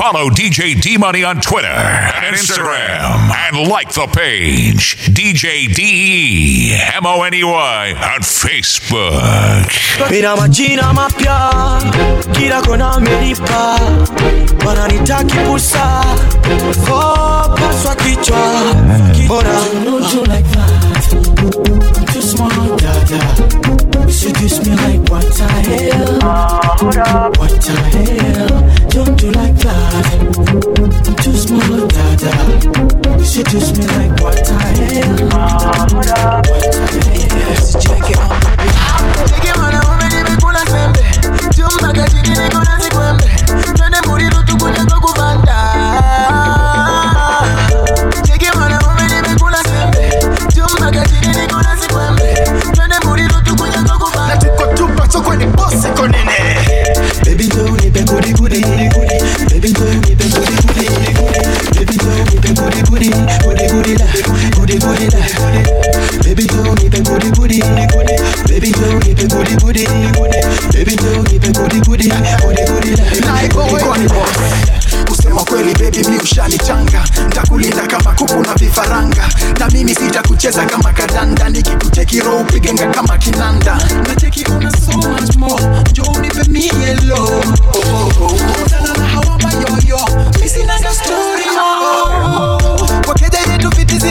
Follow DJ D Money on Twitter and Instagram and like the page. DJ D M O N E Y on Facebook. Mina majina mapya kila kona amenipa, wananitaki pusa oh, paswa kichwa. Bora you. You seduce me like what the hell? What the hell? Don't do like that. I'm too small, dada. You seduce me like what the hell? What the hell? Check it out, baby. Cheki mwanaume nimekula sembe chumba kachini niko na sikwembe twende Muriru goody goody goody Baby don't nipe goody goody goody Baby don't nipe goody goody goody goody la goody goody la Baby don't nipe goody goody goody Baby don't nipe goody goody goody Baby don't nipe goody goody goody goody la naikoni boss kusema kweli baby mi ntakulinda kama kuku na vifaranga. Na mimi sitakucheza kama kadanda. Nikikucheki roho upigenga kama kinanda. Nacheki una so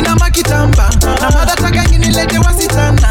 na makitamba. Na madataka nginilete wasitana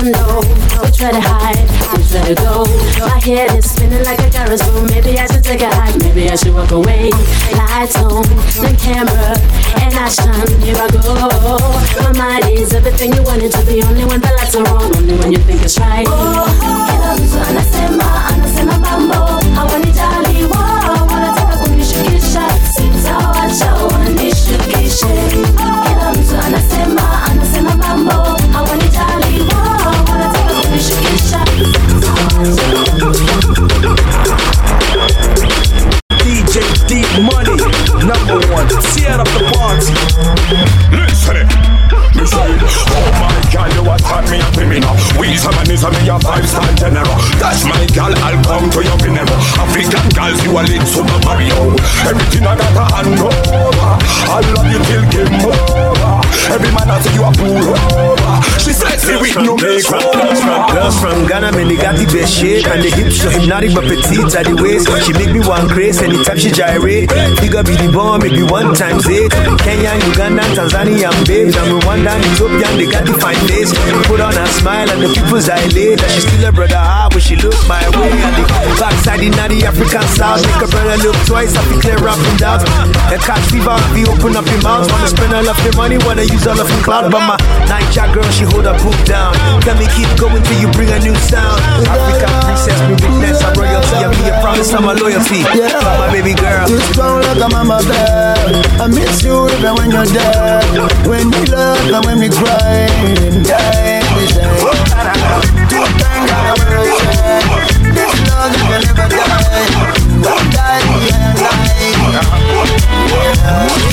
I don't way to hide which way to go. My head is spinning like a carousel. Maybe I should take a hike maybe I should walk away. Lights on the camera and action here I go. My mind is everything you want it to be. The only when the lights are on only when you think it's right. Oh, oh, oh. Kila mtu anasema anasema mambo. Hawanijali wao wanataka kunishukisha sitawacha wanishukishe Kila got the best shape And the hips so hypnotic but petite at the waist She make me one craze anytime she gyrate Bigger be the bomb, maybe one times eight. Kenya, Uganda, Tanzania, babes. And Rwanda, Ethiopia, they got the fine face Put on a smile and the people's dilate And she still a brother when she look my way. And the backside in the African South Make a brother look twice, I feel clear up and doubt. A cat fever, be open up your mouth. Wanna spend all of your money, wanna use all of your cloud But my Niger girl, she hold her poop down. Can me keep going till you bring a new sound. African princess, me witness, I'm royalty. I be a promise, I'm a loyalty. My baby girl. You strong like a mama bear. I miss you even when you're dead. When we love and when we cry, die, we Oh.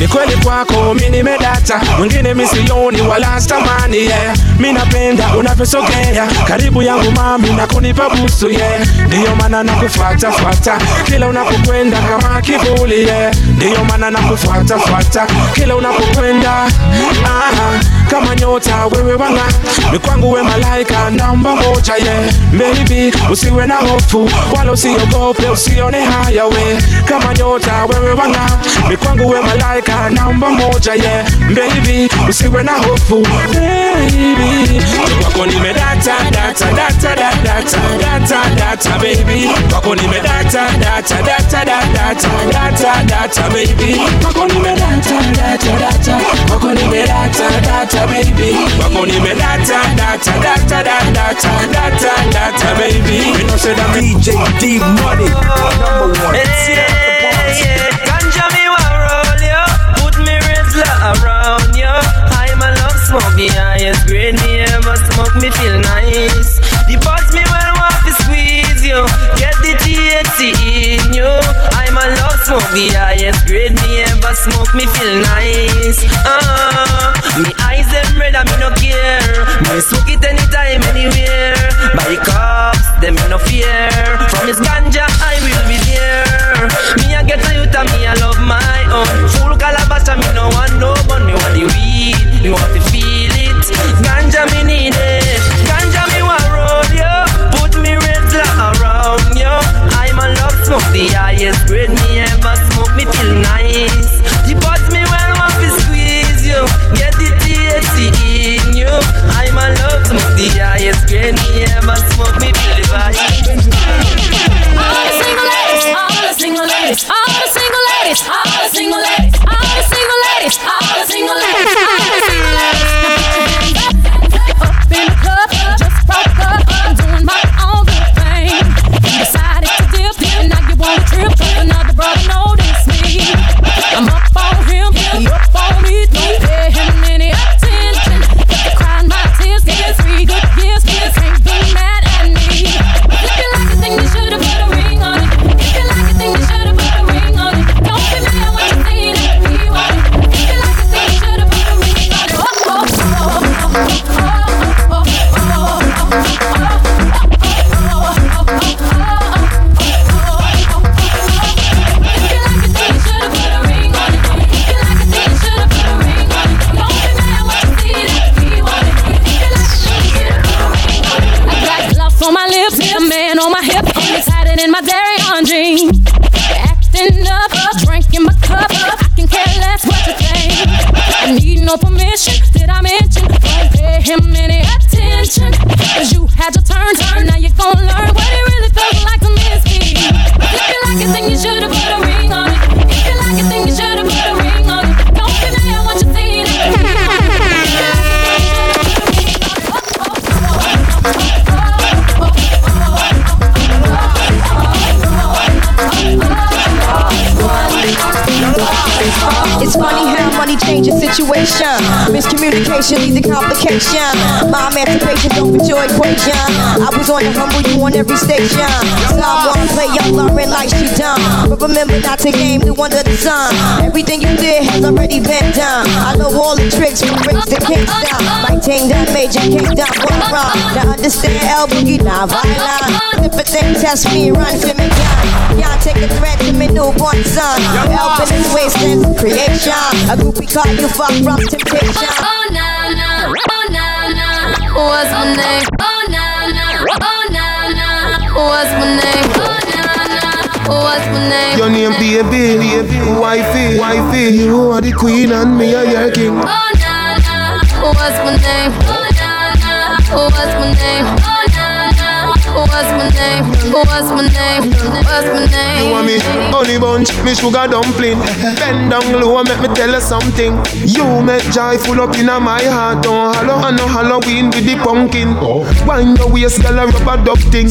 Ni kweli kwako mi nimedata mwingine misioni wala stamani yeah. mi napenda unavyosogea karibu yangu mami na kunipa busu yeah. ndiyo maana nakufuata fuata kila unapokwenda kama kivuli yeah. ndiyo maana nakufuata fuata kila unapokwenda kama nyota wewe wanga ni kwangu we malaika namba moja yeah. baby usiwe na hofu wala usiogope usione haya we kama nyota wewe wanga ni kwangu we malaika Africa namba moja yeah baby usiwe na hofu baby wako nimedata data data data data data data baby wako nimedata data data data data data baby wako nimedata data data wako nimedata data baby wako nimedata data data data data data data baby you know say that DJ D money number 1 it's yeah, yeah. Smoke. Me feel nice. The boss me well want to squeeze you, get the THC in you. I'm a love smoke, the highest grade me ever smoke. Me feel nice. Ah, me eyes them red and me no care. Me smoke it anytime, anywhere. My cups, them me no fear. From his ganja, I will be there. Me a get a youth me a love my own. Every station. Wanna play young, learning like she done. But remember not to game the under the sun. Everything you did has already been done. I know all the tricks from Ricks to Kingston. My team done major kingdom, one run. Now understand El Boogie, not violent. Different things test me, run for me, gun. Y'all take a threat to me newborn son. Helping his wasteland creation. A groupie call you fuck from temptation. Oh no, no, oh no, no. what's my name? Oh, what's my name? Oh na, oh, what's my name? Your name baby, baby, wifey, wifey. You are the queen and me are your king. Oh na na, oh, what's my name? Oh na na, what's my name? What's my name? What's my name? You want me honey bunch, me sugar dumpling. Bend down low and make me tell you something. You make joy full up in my heart. Don't hollow and no Halloween with the pumpkin. Wind your waist, girl, a rubber duck thing.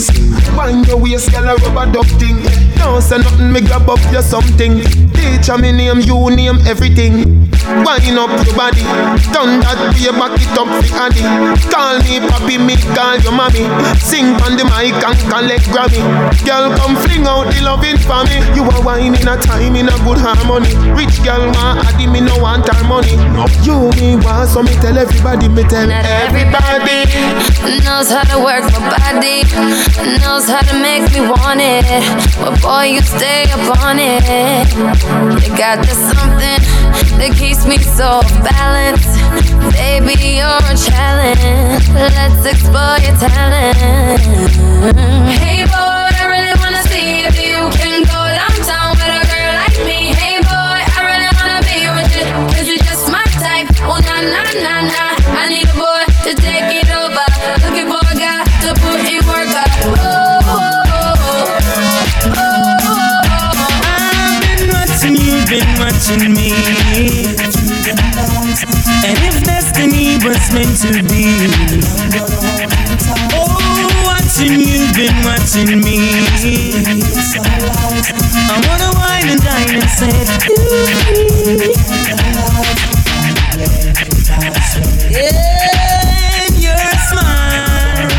Wind your waist, girl, a rubber duck thing. Don't say nothing, me grab up you something. Teacher me name, you name everything. Wind up your body, done that way, back it up for Addy. Call me papi, me call your mommy. Sing on the mic and collect Grammy. Girl, come fling out the loving for me. You are wine in a time in a good harmony. Rich girl, want Addy, me no want her money. You me want, so me tell everybody, me tell everybody. knows how to work my body, knows how to make me want it. But boy, you stay up on it. You got this something that keeps me so balanced. Baby, you're a challenge. Let's explore your talent. Hey boy, I really wanna see if you can go downtown with a girl like me. Hey boy, I really wanna be with you. Cause you're just my type. Oh, na na na na. I need a boy to take it over. Looking for a guy to put in work. Oh, oh, oh, oh, oh. Watching you, been watching me. And if destiny was meant to be, oh, watching you, been watching me. I wanna wine and dine and set And your smile,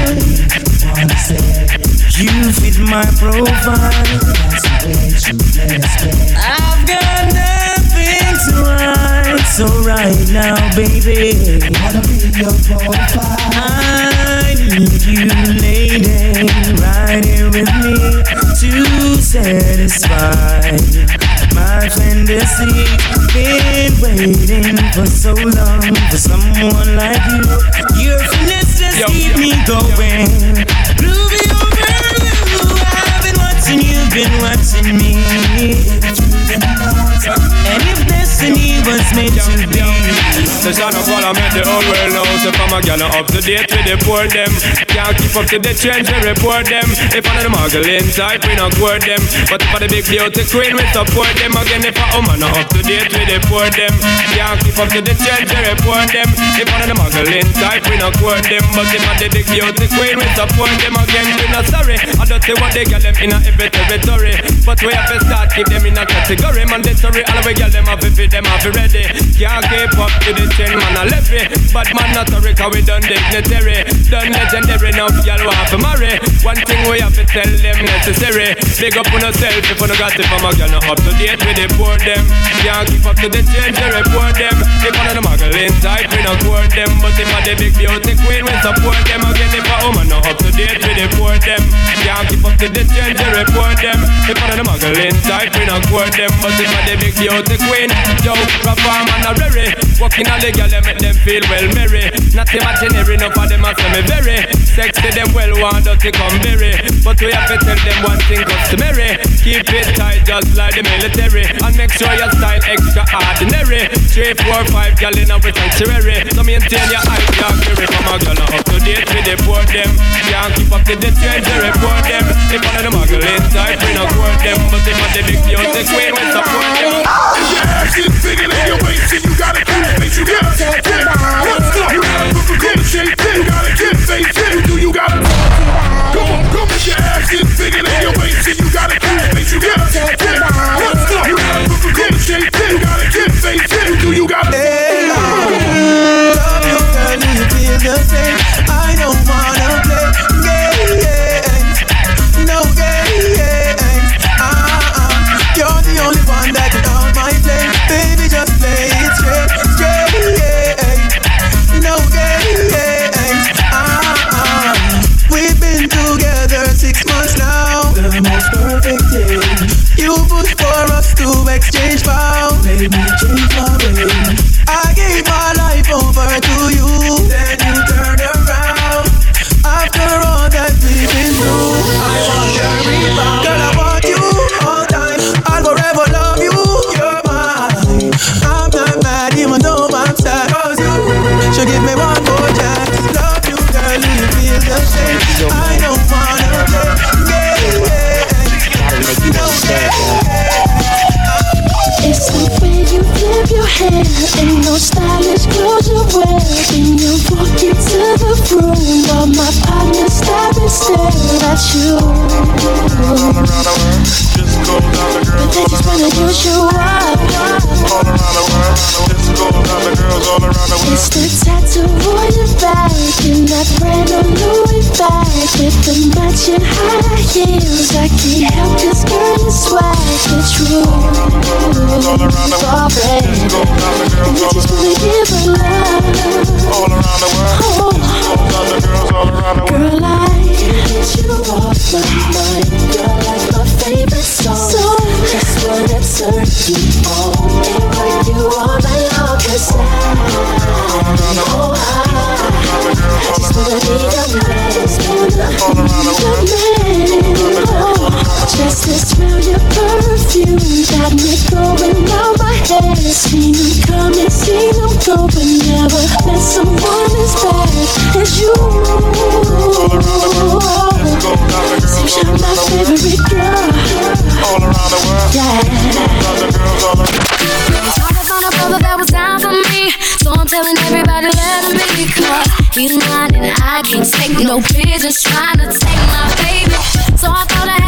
you fit my profile. I've got nothing to hide, so right now, baby, Wanna be your I need you, lady, right here with me to satisfy my fantasy. Been waiting for so long for someone like you. Your finesse just keep me going. Groovy over you. I've been watching you, been watching me. And if destiny was meant to be. The son of all I met the whole world knows If I'm a gal up to date with the poor them. Can't keep up to the trends, we report them. If I'm the muggling type, we not court them. But if I'm the big beauty queen, we support them. Again, if I'm woman up to date with the poor them. Can't keep up to the trends, we report them. If I'm the muggling type, we not court them. But if I'm the big beauty queen, we support them. Again, we not sorry. I don't say what they get them in a every territory. But we have to start keep them in a category Mandatory, all we get them have feed them have to ready. Can't keep up to the ten man a left me But man not sorry cause we done dignitary. Done legendary now y'all want to marry. One thing we have to tell them necessary. Big up on yourself if you no got it from a girl not up to date with the poor them. Can't keep up to the change they report them. If one of the muggling type we not court them. But if I the big beauty queen we support them. Again if a woman not up to date with the poor them. Can't keep up to the change they report them. If one of the muggling type we not court them But if I the big beauty queen. Yo, perform and a rare Walking all the girl, make them feel well merry. Not imaginary, enough of them a say me very. Sexy them well want to come berry. But we have to tell them one thing customary. Keep it tight just like the military. And make sure your style extraordinary. Three, four, five girl in our sanctuary. So maintain your eye, your carry from a girl up to date with the board them. Can't keep up to the trends, they report them. If one of them muggle inside, we not court them. But if one of the big music queen, we support them. Ah, if your ass is bigger than your waist, then you gotta keep I don't wanna play games, You pushed for us to exchange vows. Me change my way. I gave my life over to you. Then you turned around. After all that we've been through, I want your rebound. Girl, I want you all time. I'll forever love you. You're mine. I'm not mad, even though I'm sad. You should give me one more hair and those stylish clothes you wear. When you walk into the room, all my partners and stare at you. But they just wanna use you up. It's the tattoo on your back and that brand new Louis bag with the matching high heels. I can't help this girl swag. It's true. All around the world. Just wanna just the smell your perfume. Got me going round my head. Cause he's mine and I can't take no business trying to take my baby. So I thought I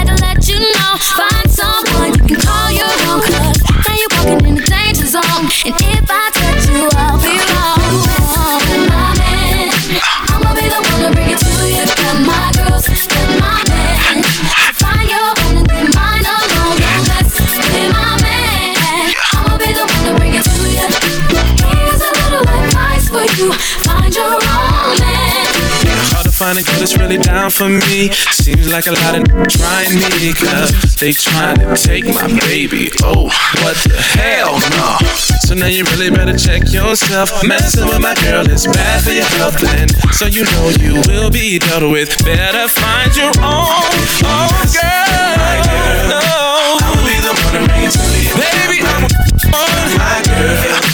that's really down for me. Seems like a lot of trying me, cause they trying to take my baby. Oh, what the hell, no. So now you really better check yourself. Messing with my girl is bad for your health, and so you know you will be dealt with. Better find your own, own girl. my No, I'll be the one to bring it to you. Baby, I'm on my girl.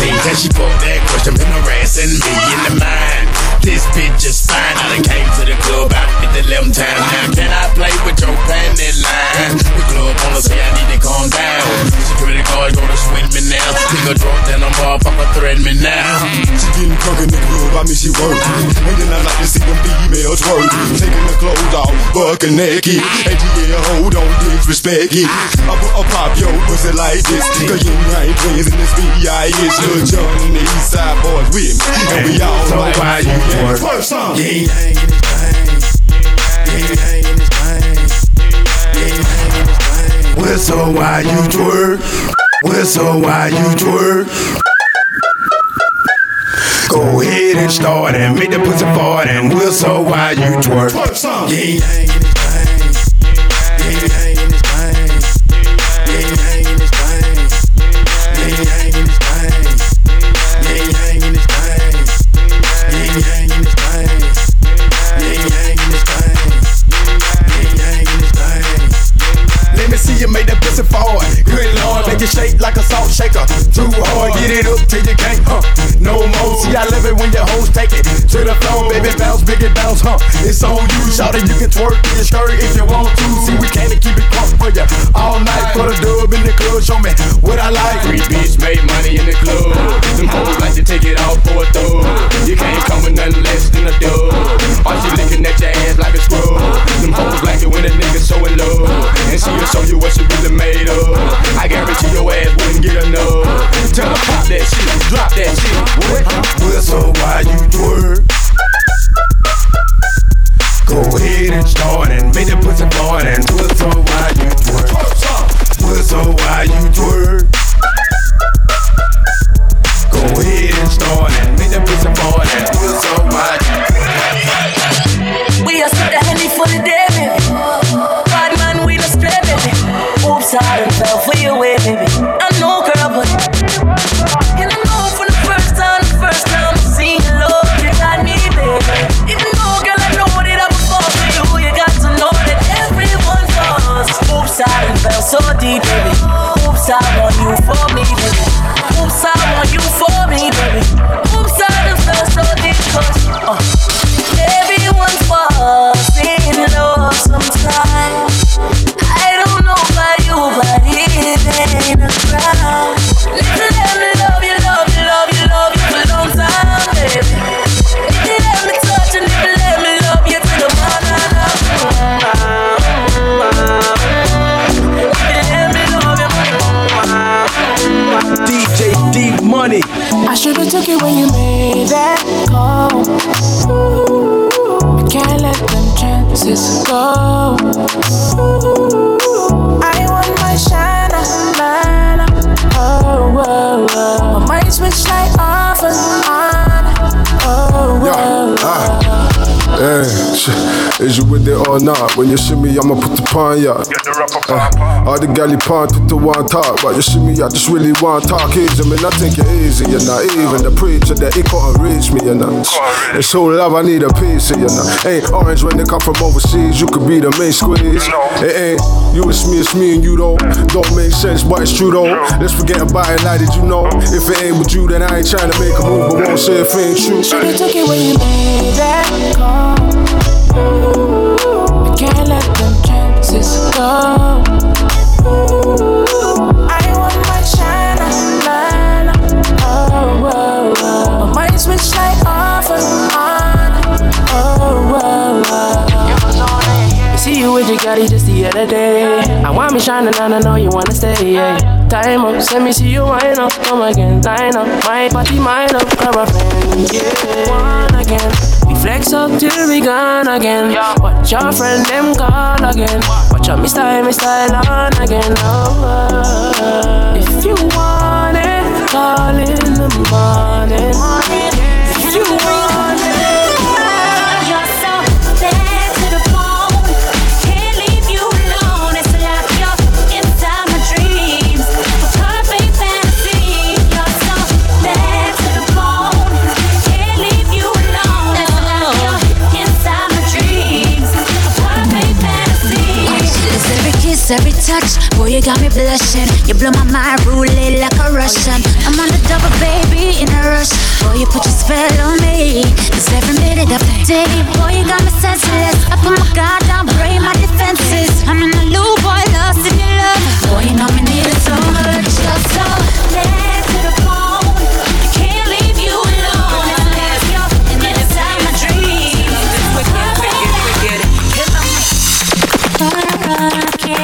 scene. She put that question? in her ass and me in the mind. This bitch is fine. I done came to the club out at the 11 time. Now can I play with your panty line? The club wanna say I need to calm down. Security guards gonna swing me now. Nigga drunk, then I'm motherfucker threaten me now. She getting drunk in the club, I mean she work. And then I like to see them females twerk. Taking the clothes off, bucking naked. And yeah, hold on, disrespect it. I put a pop your pussy like this. Cause you ain't playing in this V.I.S. Lil Jon and the East Side Boys with me. And we all like why you Twerk. Yin yang in this thing. Yin yang in this thing. Yin yang in this thing. Whistle while you twerk. Whistle while you twerk. Go ahead and start and make the pussy fart and whistle while you twerk. Twerk some. Yin yang. Make it shake like a salt shaker. Too hard, get it up till you can't, huh? No more. See, I love it when your hoes take it to the floor, baby. Bounce, big it bounce, huh? It's on you, shout it. You can twerk in your skirt if you want to. See, we can't keep it crunk for you all night. Put a dub in the club, show me what I like. Three bitch made money in the club. Them hoes like to take it off for a thug. You can't come with nothing less than a dub. Why she licking at your ass like a scrub? Them hoes like it when a nigga so in love. And she'll show you what she really made of. I guarantee your ass wouldn't get enough. Tell her pop that shit, drop that shit. What? Well, so why you twerk? Go ahead and start and make the pussy fart and well, so why you twerk? Well, so why you twerk? Go ahead and start and make the pussy fart and well, so why We are set the henny for the day, I fell for way, baby. I know, girl, but you from the first time, the first time I love, you got me, baby. Even though, girl, I know I you, you got to know that everyone I fell so deep, baby. Oops, I want you for this go. I want my shiner, man. Oh, oh, oh. whoa, whoa. Might switch light off and on. Oh, oh whoa, whoa. Yeah. Ah. Eh, hey. Is you with it or not? When you see me, I'ma put the pawn ya. Uh, all the galley pawn put the one talk, but you see me, I just really want to talk easy. Man, I think it easy, you know. Even the preacher that he couldn't reach me, you know. It's so love, I need a piece of you know. Ain't orange when they come from overseas, you could be the main squeeze. It ain't you, it's me, it's me and you though. Don't make sense, but it's true though. Let's forget about it, like did you know? If it ain't with you, then I ain't trying to make a move, but won't say if it ain't true. Should've took it when you made that call. I can't let them chances go. I want my line. Oh, whoa, whoa. My mind switch like off on. Oh. You see you with your gaddy just the other day. I want me shining and I know you wanna stay. Time up, send me see you wine up, come again, line up. My party, mine up, grab a friend, yeah. One again. Flex up till we gone again. Watch your friend them call again. Watch out, me style, me style on again. Oh, if you want it, call in the morning. If you want touch. Boy, you got me blushing. You blow my mind, roulette like a Russian. I'm on the double, baby, in a rush. Boy, you put your spell on me. It's every minute of the day. Boy, you got me senseless. I put my guard down, break my defenses. I'm in a loop, boy, lost in your love. Boy, you know me need it so much. You're so bad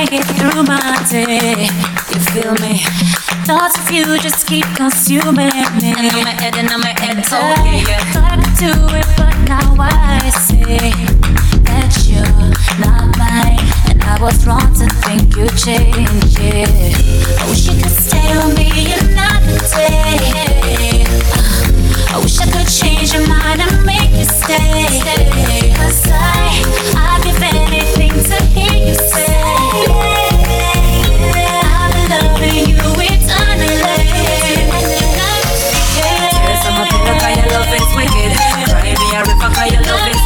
I can't get through my day. You feel me? Thoughts of you just keep consuming me. And my head, and my head, oh yeah. Thought could do it, but now I see that you're not mine. And I was wrong to think you changed. Yeah. I wish you could stay with me another day. I wish I could change your mind and make you stay. Cause I, I'd give anything to hear you say.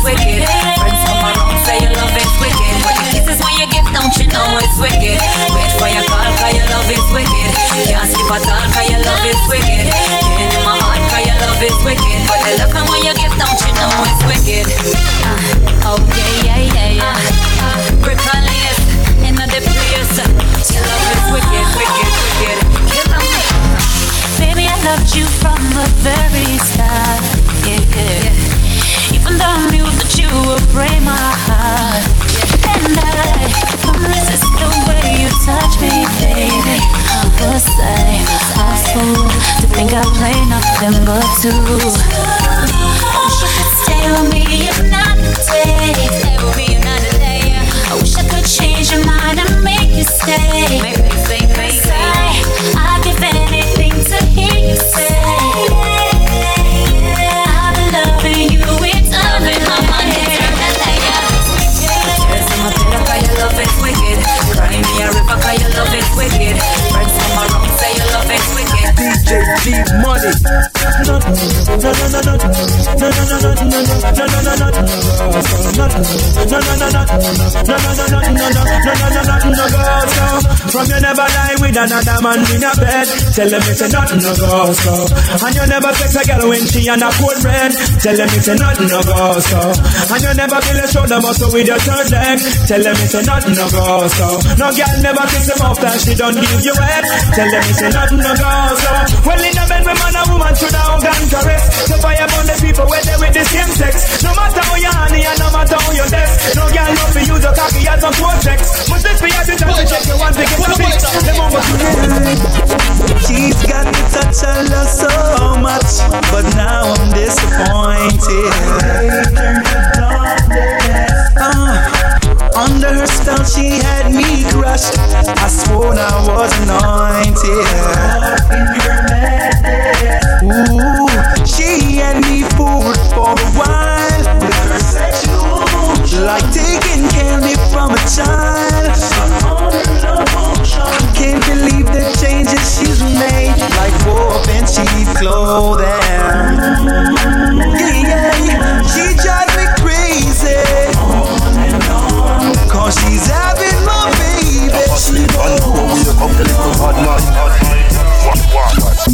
Wicked. Friends around say your love is wicked. Kisses when you you know it's wicked? Wait for your your love is wicked. Can't at your love is wicked. In my your love is wicked. When you you know it's wicked? Uh, oh yeah, yeah, yeah, yeah. In the. Your love is wicked, wicked, wicked. Baby, I loved you from the very start. Yeah. Even though I knew that you would break my heart. And I resist the way you touch me, baby. I fool to think I play nothing but two. I wish could stay with me another day. Stay with me another day. I wish I could change your mind and make you stay. Make me make me stay. I'd give anything to hear you say. Deep money. From you never lie with another man in your bed. Tell them it's a nothing no go so. And you never sex a girl when she and a cold red. Tell them it's a nothing no go so. And you never feel a shoulder muscle with your third leg. Tell them it's a nothing no go so. No girl never kiss him off that she don't give you head. Tell them it's a nothing no go so. Well in a bed with man and woman should have organ caress. So fire upon the people where they with the same sex. No matter how you honey and no matter how you desk. No girl love to use your cocky as a project. Must this be a time to check your one to get a fix. The moment you She's got me touch her love so much, but now I'm disappointed. Uh, under her spell, she had me crushed. I swore I was anointed. Ooh, she had me fooled for a while. Like taking candy from a child. I can't believe the changes she's made, like wolf and cheap clothing.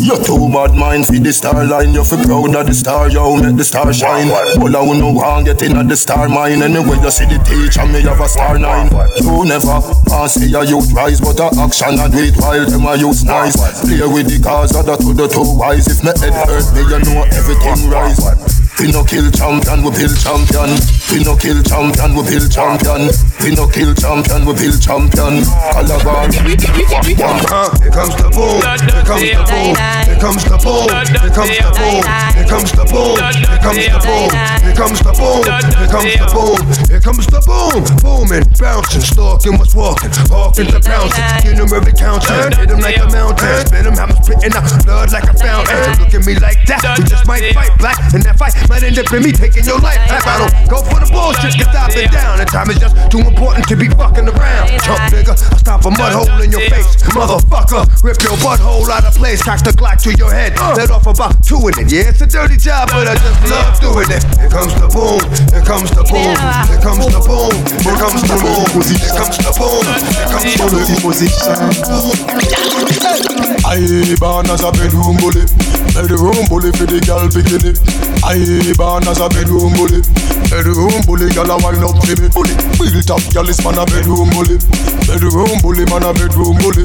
You too bad mind for the star line. You feel proud of the star, yo, make the star shine. All I will know how get in at the star mine. Anyway, you see the teacher, me have a star nine. You never want see a youth rise, but a action I do it while them a use nice. Play with the cars, other to the two wise. If my head hurt me, you know everything rise. We no kill champion, we build champion. We no kill champion, we build champion. We no kill champion, we build champion. Calabar. Uh, here comes the boom. Here comes the boom. Here comes the boom. Here comes the boom. Here comes the boom. Here comes the boom. Here comes the boom. Here comes the boom. Here comes the boom. Booming, bouncing, stalking, what's walking, walking to pouncing. Get them every counter. Hit them like a mountain. Spit them, them spitting out blood like a fountain. Look at me like that. We just might fight black, and that fight might end up in me taking your life. If I don't go for the bullshit, cause I've been down. And time is just too important to be fucking around. Chump nigga, I'll stop a mud hole in your face. Motherfucker, rip your butthole out of place. Cock the Glock to your head. Uh. Let off about two in it. Yeah, it's a dirty job, but I just love doing it. Here comes the boom. Here comes the boom. Here comes the boom. Here comes the boom. Here comes the boom. Here comes the boom. I born as a bedroom bully, bedroom bully for the girl bikini. I born as a bedroom bully, bedroom bully girl a wine up for me. Bully, built up girl is man a bedroom bully, bedroom bully man a bedroom bully.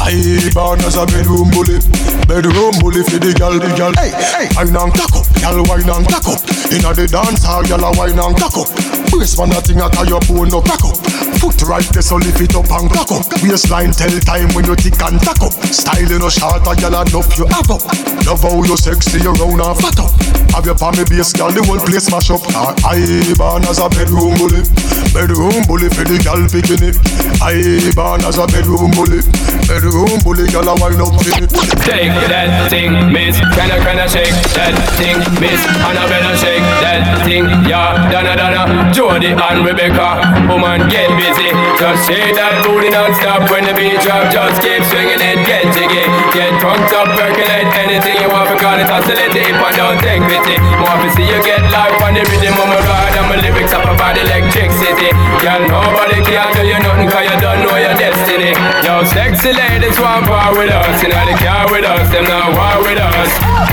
I born as a bedroom bully, bedroom bully for the girl, the girl. Hey, hey, wine and cock up, girl wine and cock up. Inna the dance hall, girl a wine and cock up. Brace man a thing a tie your bone no crack up. Foot right there so lift it up and cock up. Waistline tell time when you tick and tack up. Style in a short a girl enough you have up. Love how you sexy you round and fat up. Have your palm base girl the whole place mash up. I born as a bedroom bully, bedroom bully for the girl bikini. I born as a bedroom bully, bedroom bully girl a wine up for me. Shake that thing, miss. Can I, can I shake that thing, miss? Annabella shake that thing, yeah. Donna, Donna, Jody and Rebecca. Woman, get busy. Just shake that booty non-stop when the beat drop. Just keep swinging it, get jiggy. Get drunk up, percolate anything you want. Because it's oscillating if I don't take pity. More to see you get life on the rhythm of my ride. And my lyrics up about electricity. Girl, nobody can do you nothing cause you don't know your destiny. Yo, sexy ladies want power with us. Know the car with us, them not war with us.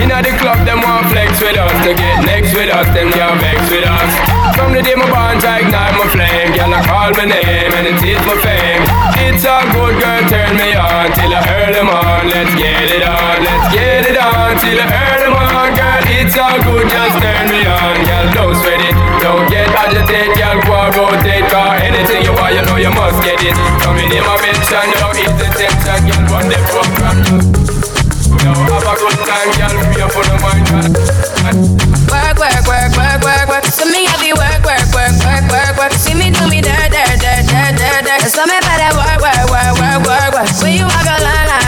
Know the club, them want flex with us. To get next with us, them can't vex with us. From the day my bond, I ignite my flame. Girl, I call my name and it is my fame. It's a good girl, turn me on till I heard them on. Let's get it on, let's get it on till I heard them on. Girl, it's all good, just turn me on. Girl, don't sweat it, don't get agitated. Girl, go rotate, cause anything you want, you know you must get it. Coming in my mention, you know it's the tension. Girl, run the program. Work, work, work, work, work, work. So me you work, work, work, work, work, work. See me do me dirt, dirt, dirt, dirt, dirt, dirt. So me better work, work, work, work, work, work. When you walk a line, line,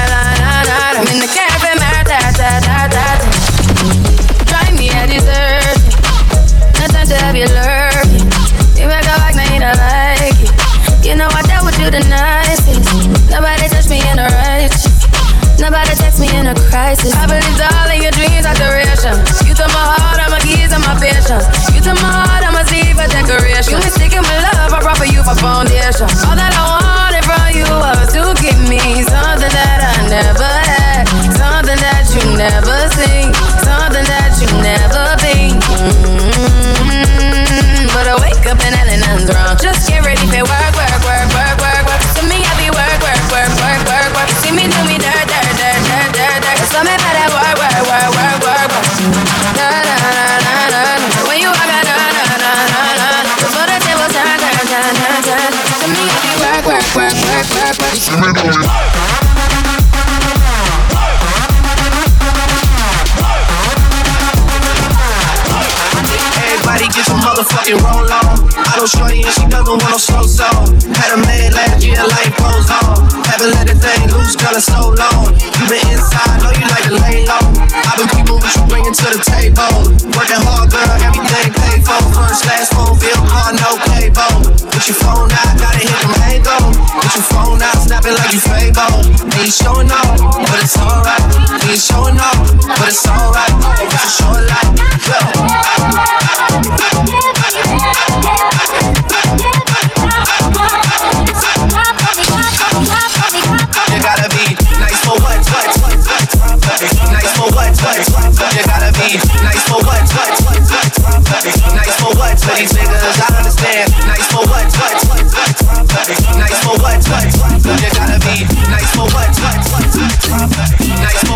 and roll so shorty and she doesn't want no slow song. Had a man last year, life goes on. Haven't let it thing loose, girl, it's so long. You been inside, know you like to lay low. I been keep what you bringin' to the table. Working hard, girl, everything paid for. First, last phone bill, hard, no cable. Put your phone out, gotta hit them hang-go. Put your phone out, snapping like you Fabo. Ain't showing up, but it's alright. Ain't showing up, but it's alright. It's a short life. Yo nice for what, nice for what, nice for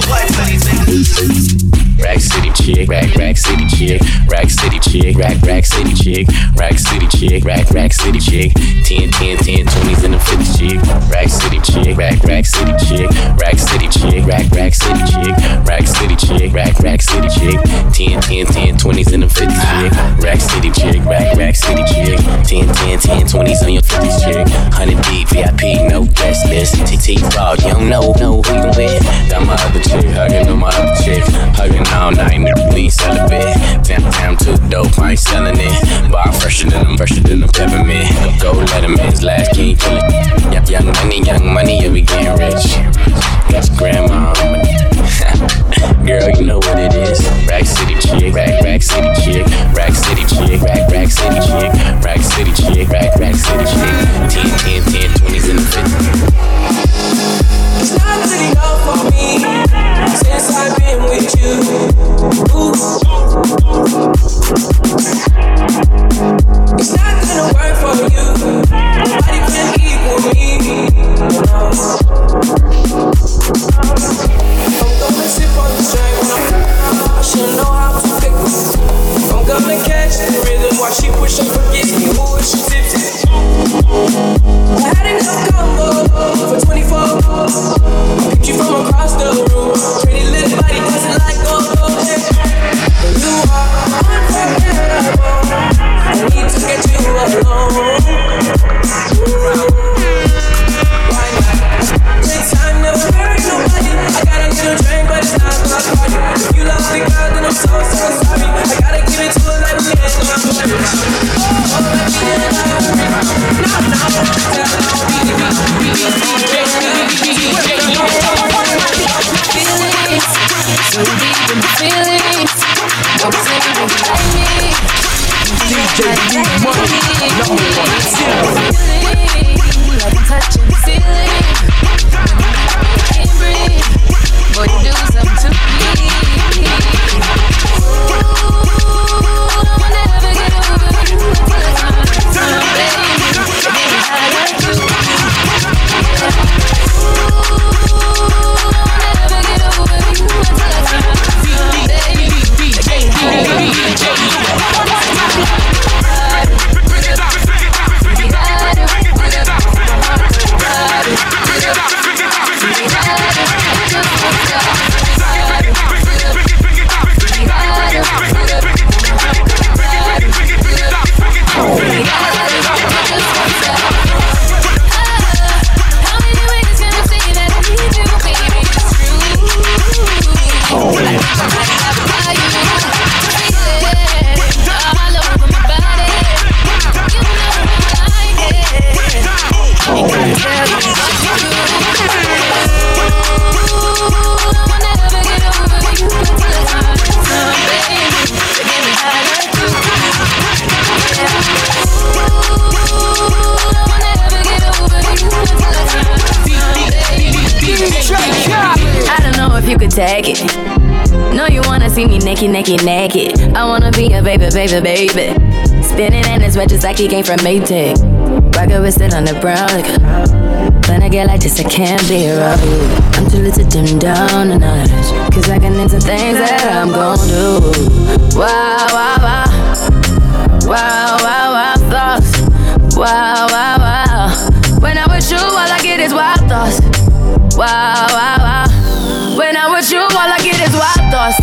what. Rack City chick, rack rack city chick, rack city chick, rack rack city chick, rack city chick, rack rack city chick, 10 10 10 20s and the 50s chick, rack city chick, rack rack city chick, rack city chick, rack rack city chick, rack city chick, rack rack city chick, 10 10 10 20s and the 50s chick, rack city chick, rack rack city chick, 10 10 10 20s on your 50s chick, 100 deep VIP, no guest list, TT Raw, you don't know, know who you with. Got my other chick, hugging on my other chick, hugging all night, we ain't celibate. Damn, damn, too dope, I ain't selling it. Bar fresher than them, fresher than them peppermint. Go let him his last king, kill it. Yep, young money, young money, yeah, we getting rich. Your grandma. Girl, you know what it is. Rack City chick, rack, rack city chick, rack city came from Maytag. Rocket with it on the brown liquor. When I get like this, I can't be around. I'm too little to dim down a notch. Cause I can into things that I'm gon' do. Wow, wow, wow. Wow, wow, wow, thoughts. Wow, wow, wow. When I'm with you, all I get is wild thoughts. Wow, wow, wow. When I'm with you, all I get is wild thoughts.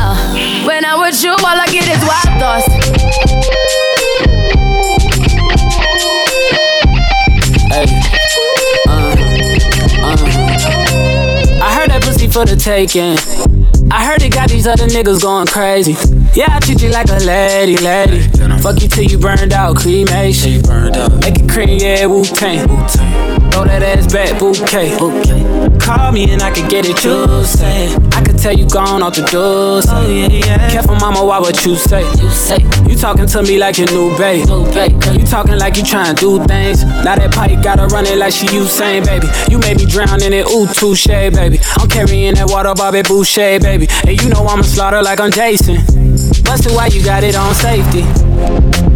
When I'm you, all I get is wild thoughts. Hey. Uh, uh. I heard that pussy for the taking. I heard it got these other niggas going crazy. Yeah, I treat you like a lady, lady. Fuck you till you burned out, cremation. Make it cream, yeah, Wu Tang. Throw that ass back, bouquet. Call me and I can get it, you say. I could tell you gone off the doors. Oh, yeah, yeah. Careful, mama, why what you say? You say. You talking to me like your new babe. You talking like you trying to do things. Now that pipe gotta run it like she Usain, baby. You made me drown in it, ooh, touche, baby. I'm carrying that water, Bobby Boucher, baby. And you know I'ma slaughter like I'm Jason. Busted, why you got it on safety?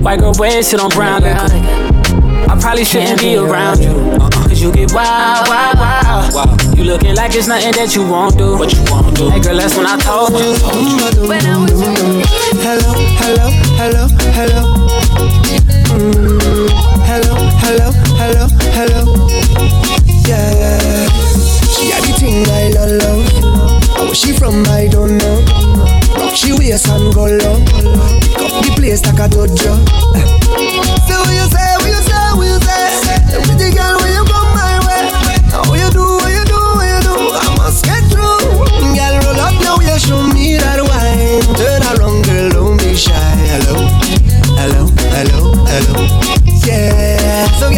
White girl wear shit on brown liquor. I probably shouldn't be around you. Uh-uh. Cause you get wild, wild, wild. wild. You looking like it's nothing that you won't do. What you won't do? Hey girl, that's when I told you. When I was Hello, hello, hello, hello. Mm, hello, hello, hello, hello. Yeah. She had the thing I love, love. Where she from, I don't know. Rock she waist and go low. Pick up the place like a dojo. So what you say, what you say, what you say? The pretty girl, Yeah. So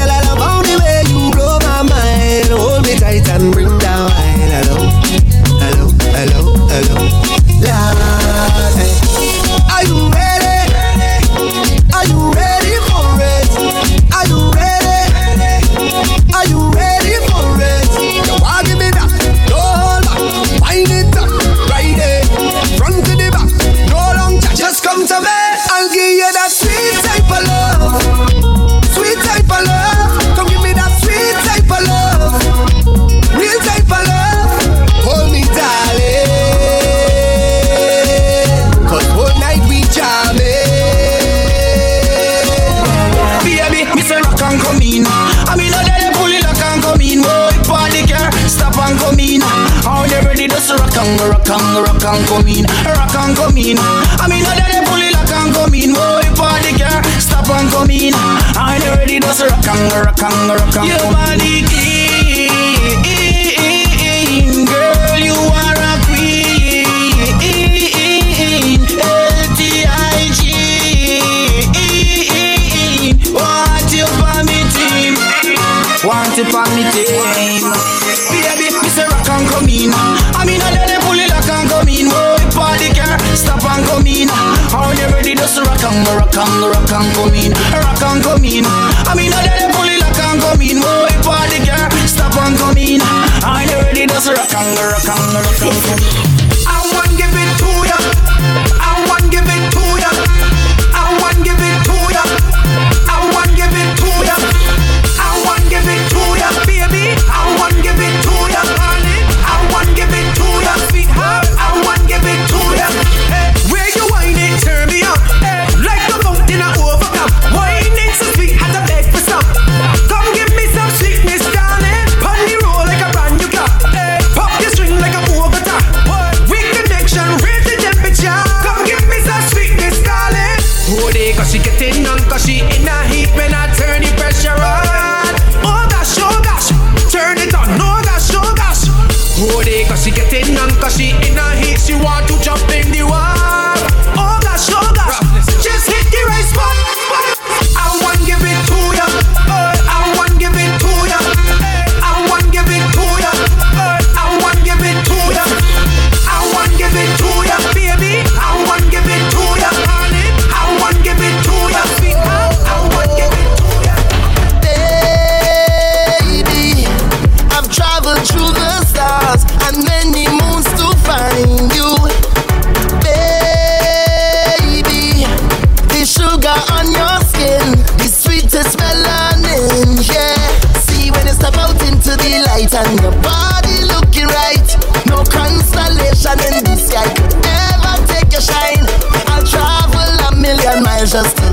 just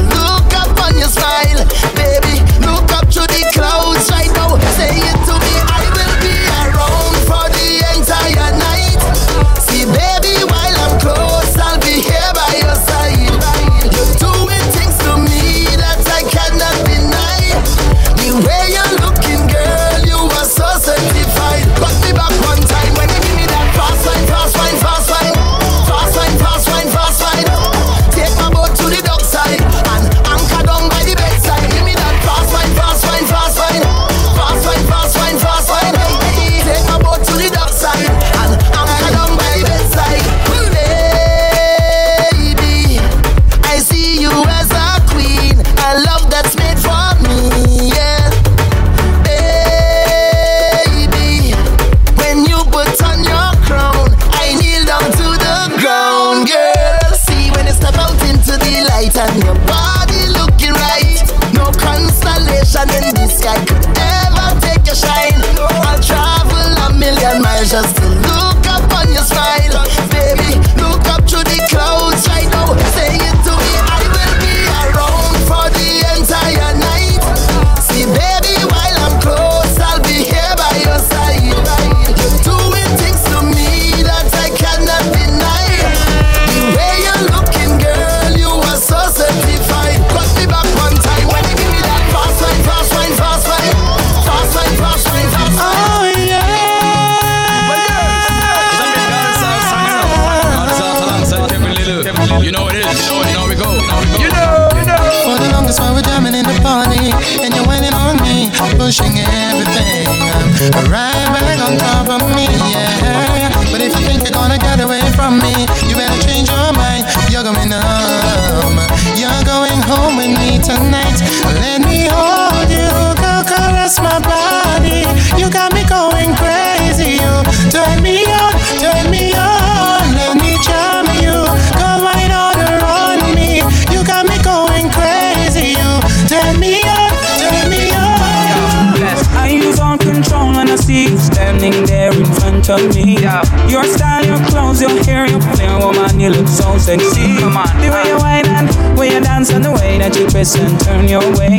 and turn your waist.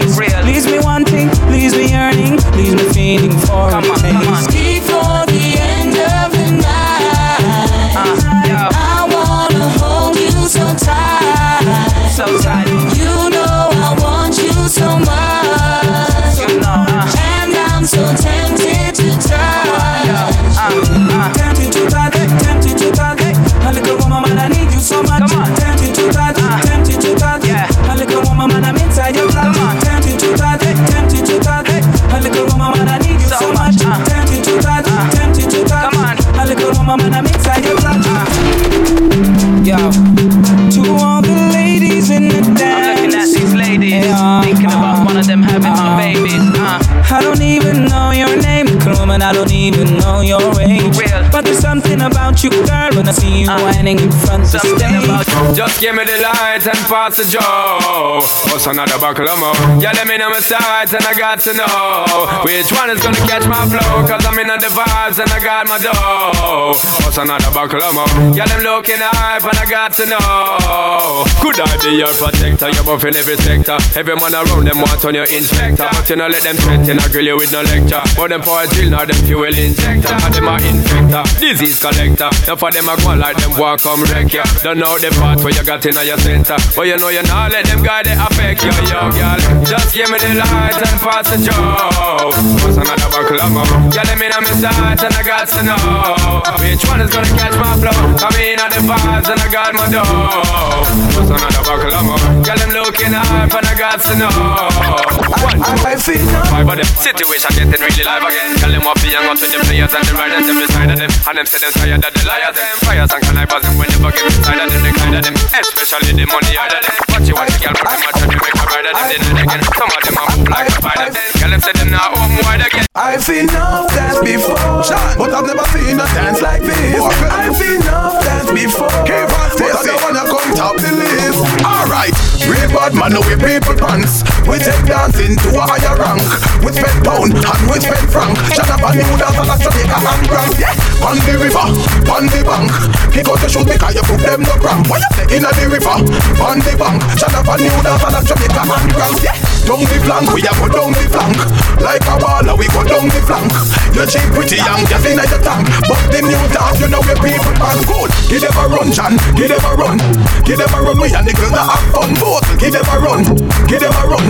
You, girl, when I see you ah. whining in front of stage. Just give me the light and pass the joe. Oh, What's another buckle of more? Yeah, let me know my sights and I got to know which one is gonna catch my flow. Cause I'm in the vibes and I got my dough. Oh, What's another buckle of more? Yeah, them looking hype and I got to know. Could I be your protector? You're buff in every sector. Every man around them want on your inspector. But you know, let them threaten, I grill you with no lecture. But them for a drill, now them fuel injector. Now them a infector, disease collector. Now for them a go like them walk come wreck ya. Don't know the part where you got in your center. But you know you not let them guy they affect you, yo, girl. Just give me the light and pass the joe. What's another buckle of more? Yeah, let me know my sights and I got to know which one is gonna catch my flow. Come in on the vibes and I got my dough. What's another buckle of more? Yeah, them looking hype and I got to know. One, two, I feel five of them. Situation getting really live again. Tell them what be young up to the players and the riders every side of them. And them say them tired of the liars. Them fires and connivers and whenever get inside of them, they kind of them. Especially the money out of them. But you want the girl for them, I try to make a ride of them. Then and again, some of them are move like a spider. Tell them say them now home wide again. I've seen enough dance before, but I've never seen a dance like this. I've seen enough dance before, but I don't wanna come top the list. Alright, Ray Bad man know we people pants. We take dancing to a higher rank. We spend pound and we spend franc. Shut up and new dance like Jamaica and Grand. Yeah, on the river, on the bank. Kick out the shoot because you put them no cramp. Why you say in the river, on the bank. Shut up and new dance like Jamaica and Grand. Yeah, down the flank, we a go down the flank. Like a baller, we go down the flank. You cheap pretty young, just in the tank. But the new dance, you know we people man good. Give them a run, John. Give them a run. Give them a run. We and the girls that have fun. Both. Give them a run. Give them a run.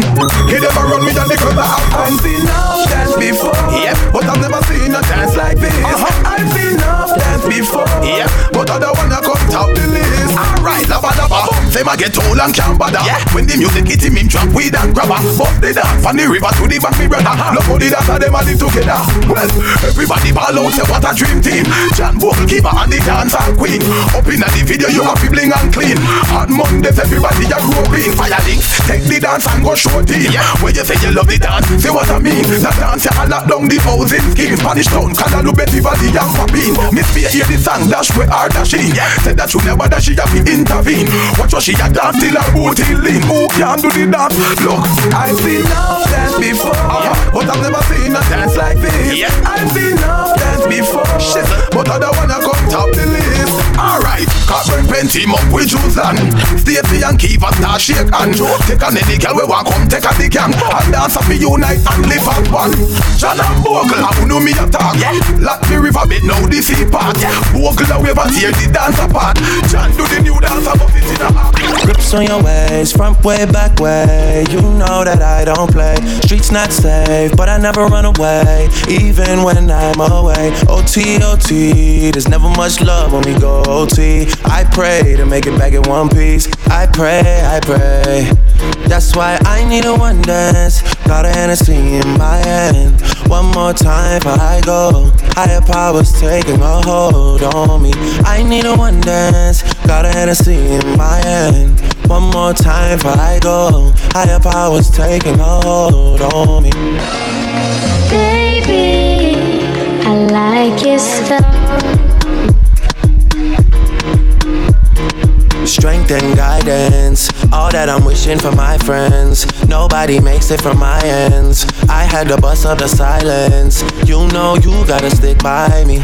Give them a run. We and the have fun. I've seen enough dance before. Yep. But I've never seen a dance like this. Uh-huh. I've seen dance before. Yeah. But I don't wanna come top the list. Alright, lava lava. Them a get old and can't bother. Yeah. When the music hit him, him drop weed and grabber. But they dance from the river to the back, me brother. Uh-huh. Look how the dancer them a live together. Well, everybody ball out, say what a dream team. John Bogle keeper and the dancer queen. Up in the video, you have bling and clean. On Mondays, everybody a green. Fire links, take the dance and go show team. Yeah. When you say you love the dance, say what I mean. The dance, you a lock down the housing scheme. Spanish town, Canada, Betty, Valley, and Papine. Miss Fear, hear the song, dash where are dashing. Yeah. Said that you never dash, she have to intervene. Watch what she a dance till her booty lean. Who can do the dance? Look, I've seen enough dance before. Uh-huh. But I've never seen a dance like this. Yeah. I've seen enough dance before. Shit, but I don't wanna come top the list. Alright, Carbon pen team up with Juice and Stacey and Kiva start shake and Take on any girl we want come take a the gang And dance up me unite and live at one John and Bogle, I know me attack yeah. Lock me river bed now the sea part yeah. Bogle a wave and tear the dance apart John do the new dance about it in a Grips on your waist, front way, back way. You know that I don't play. Streets not safe, but I never run away, even when I'm away. OT, OT, there's never much love when we go OT. I pray to make it back in one piece. I pray, I pray. That's why I need a one dance. Got a Hennessy in my hand. One more time before I go. Higher powers taking a hold on me. I need a one dance. Got a Hennessy in my hand. One more time before I go. Higher powers taking a hold on me. Like your stuff. Strength and guidance, all that I'm wishing for my friends. Nobody makes it from my ends. I had to bust up the silence. You know you gotta stick by me.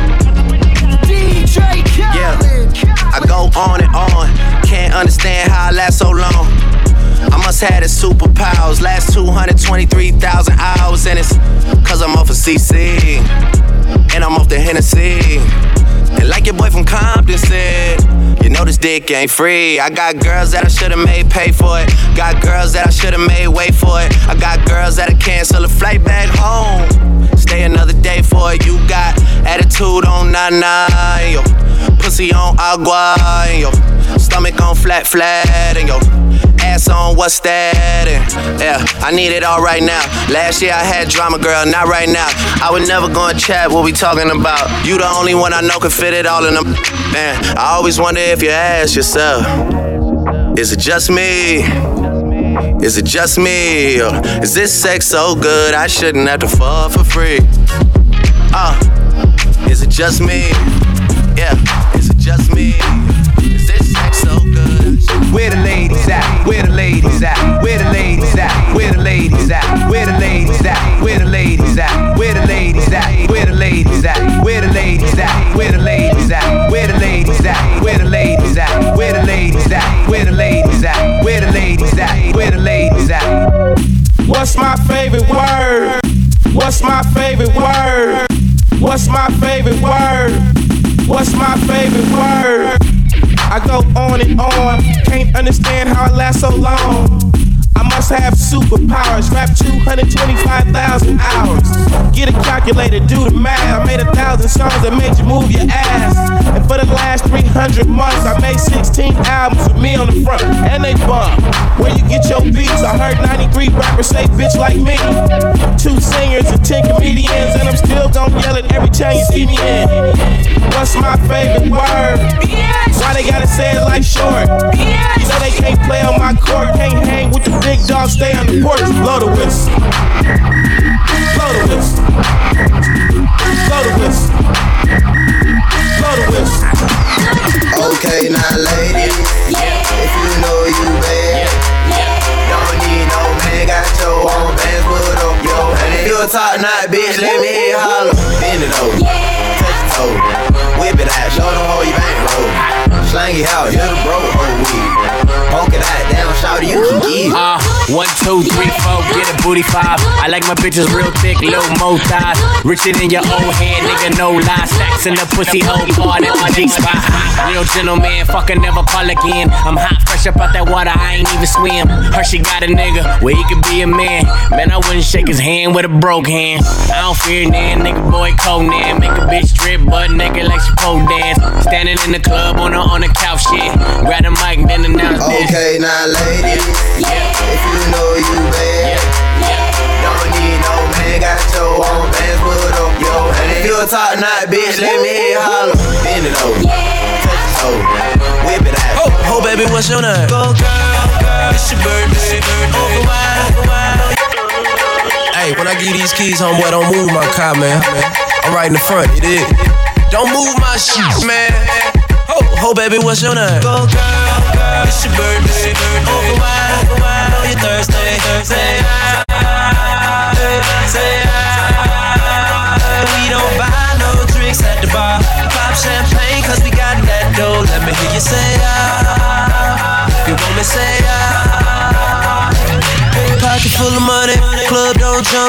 Yeah, I go on and on. Can't understand how I last so long. I must have the superpowers. Last 223,000 hours, and it's cause I'm off of CC. And I'm off the Hennessy. And like your boy from Compton said, you know this dick ain't free. I got girls that I should've made pay for it. Got girls that I should've made wait for it. I got girls that'll cancel a flight back home. Stay another day for it. You got attitude on nana, and yo. Pussy on agua, yo. Stomach on flat, flat, and yo. Ass on what's that? And yeah, I need it all right now. Last year I had drama, girl, not right now. I would never go and chat what we talking about. You the only one I know can fit it all in them. Man, I always wonder if you ask yourself, is it just me? Is it just me? Or is this sex so good I shouldn't have to fall for free? Uh, is it just me? Yeah, is it just me? Is this sex so good? Where the ladies at? Where the ladies at? Where the ladies at? Where the ladies at? Where the ladies at? Where the ladies at? Where the ladies at? Where the ladies at? Where the ladies at? Where the ladies at? Where the ladies at? Where the ladies at? Where the ladies at? Where the ladies at? Where the ladies at? Where the ladies at? What's my favorite word? What's my favorite word? What's my favorite word? What's my favorite word? I go on and on, can't understand how I last so long. I must have superpowers, rap 225,000 hours. Get a calculator, do the math. I made a thousand songs that made you move your ass. And for the last 300 months, I made 16 albums with me on the front, and they bump. Where you get your beats? I heard 93 rappers say bitch like me. Two singers and 10 comedians, and I'm still gonna yell it every time you see me in. What's my favorite word? Why they gotta say it like short? You know they can't play on my court, can't hang with the big dogs, stay on the porch. Blow the whistle. Blow the whistle. Blow the whistle. Blow the whistle. Okay, now ladies, if you know you bad, don't need no man, got your own bands, put up your hand. If you a top knot bitch, let me hear you holler. Bend it over, touch your toe, whip it out, show them how you bankroll. Slang it out, you're the bro, oh weed. Poke it out, down, shout you can give. One, two, three, four, get a booty five. I like my bitches real thick, little mo thighs. Richer than your old head, nigga, no lie. Stacks in the pussy hole, part at my G spot. Real gentleman, fucking never call again. I'm hot, fresh up out that water, I ain't even swim. Hershey got a nigga where he could be a man. Man, I wouldn't shake his hand with a broke hand. I don't fear nan, nigga, boy, Conan. Make a bitch strip, butt naked like she pole dance. Standing in the club on the on the couch, shit. Grab the mic, then announce this. Okay, now ladies, if hand. If top knot bitch, let me hear you holler. Bend it over, touch your toe, whip it out. Oh, oh, baby, what's your name? Go, girl, girl, it's your birthday. Over wine, Hey, when I give these keys, homeboy, don't move my car, man. I'm right in the front, you dig? Don't move my shit, man. Oh, oh, baby, what's your name? Go, girl, girl, it's your birthday. Over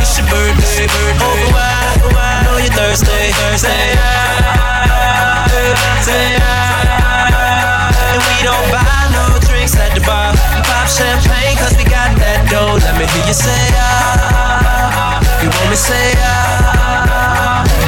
it's your birthday, birthday. Over wide, wide, know you're thirsty, thirsty. Say And we don't buy no drinks at the bar. Pop champagne, cause we got that dough. Let me hear you say ah. You want me say ah.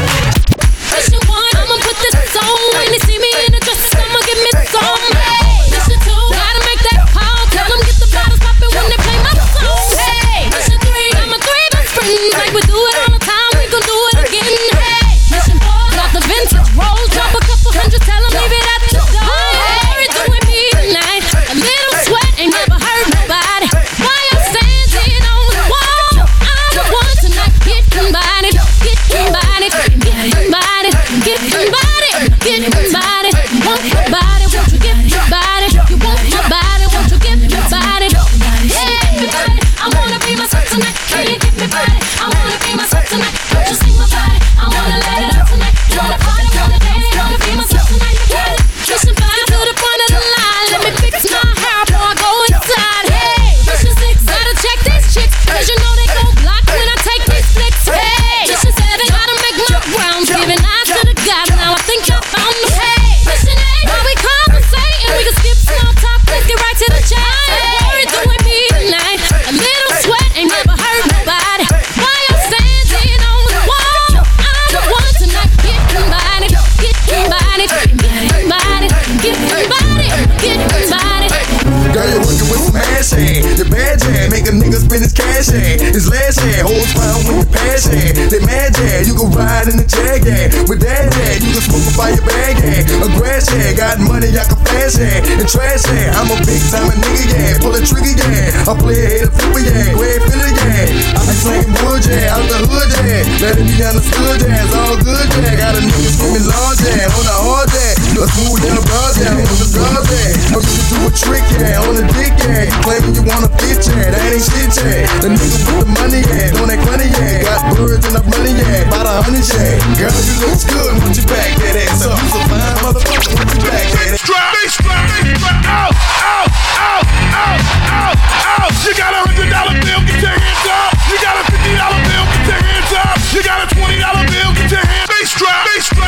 His last hand, holds fine when you pass hand. They mad jam, you can ride in the jag. With that hand, you can smoke a your bag. A grass hand, got money, I can fast hand. And trash hand, I'm a big time nigga, yeah. Pull a trigger, yeah. I play a hater flipper, yeah. Go ahead, fill it, yeah. I be sing wood, yeah. Out the hood, yeah. Let it be understood, yeah. It's all good, yeah. Got a nigga screaming large, yeah. On the hard, yeah. A smooth down broad, yeah. On the guard, yeah. I'm just do a trick, yeah. The. You claiming you wanna fit, yeah. That ain't shit, yeah. The nigga with the money, yeah. On that money, yeah. Got birds and I'm running, yeah, about a hundred, yeah. Girl, you look good, won't you back that ass up? You's a fine motherfucker, won't you back that ass Strap, strap, strap, out, out, out, out, out, out. You got a hundred dollar bill, get your hands up. You got a fifty dollar bill, get your hands up. You got a twenty dollar bill, get your hands. Strap, bass strap, bass strap,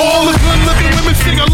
All the good looking women sing along.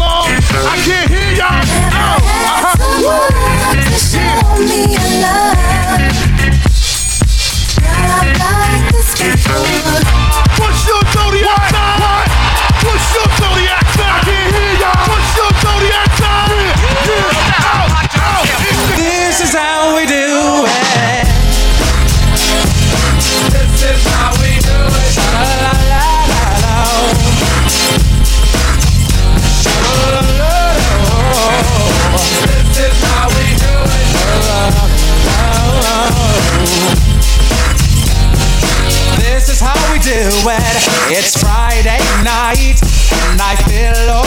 It's Friday night and I feel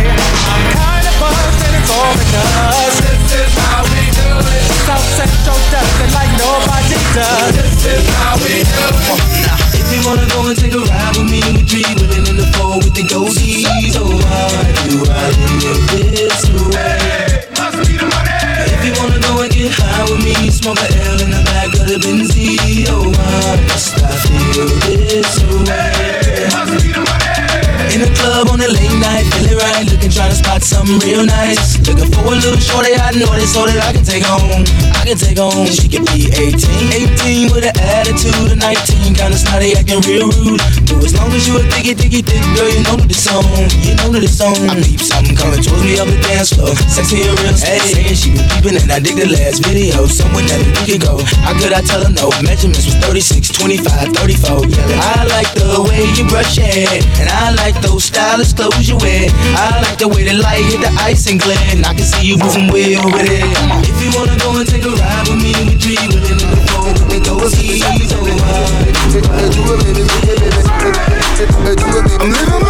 I'm kinda buzzed and it's all because this is how we do it. South Central does it like nobody does. This is how we do it. If you wanna go and take a ride with me, we three women in the four with the goldies. Oh, why do I live this way? If you wanna go and get high with me, smoke a L in the back of the Benz. Oh, why must I feel this way? In the club on the late trying spot something real nice. Looking for a little shorty I know this so that I can take home. I can take home. She can be 18, 18 with an attitude of 19, kinda snotty, acting real rude. But as long as you a diggy, diggy, thick girl, you know it's on. You know it's on. I peep something coming towards me up the dance floor. Sexy and real, hey, saying she been peeping and I dig the last video. Someone that a week go. How could I tell her no? Measurements was 36, 25, 34. Yeah, I like the way you brush your hair, and I like those stylish clothes you wear. I like the way the light hit the ice and glare, and I can see you moving way over there. If you wanna go and take a ride with me, we three women in the four with the ghosties. I'm living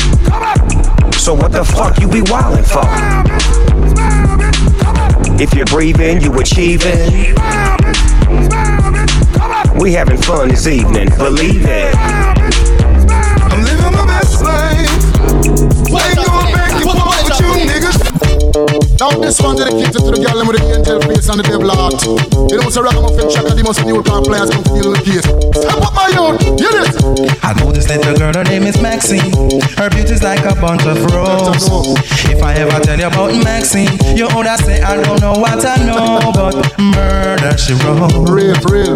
So what the fuck you be wildin' for? If you're breathing, you achieving. We having fun this evening, believe it. Now this one dedicated to the girl them with the angel face and the devil heart. You know, so ragamuffin check and the most new car players come feel the case. Step up my youth, hear this. I know this little girl, her name is Maxine. Her beauty's like a bunch of roses. If I ever tell you about Maxine, you would say I don't know what I know, but murder she wrote. Real, real.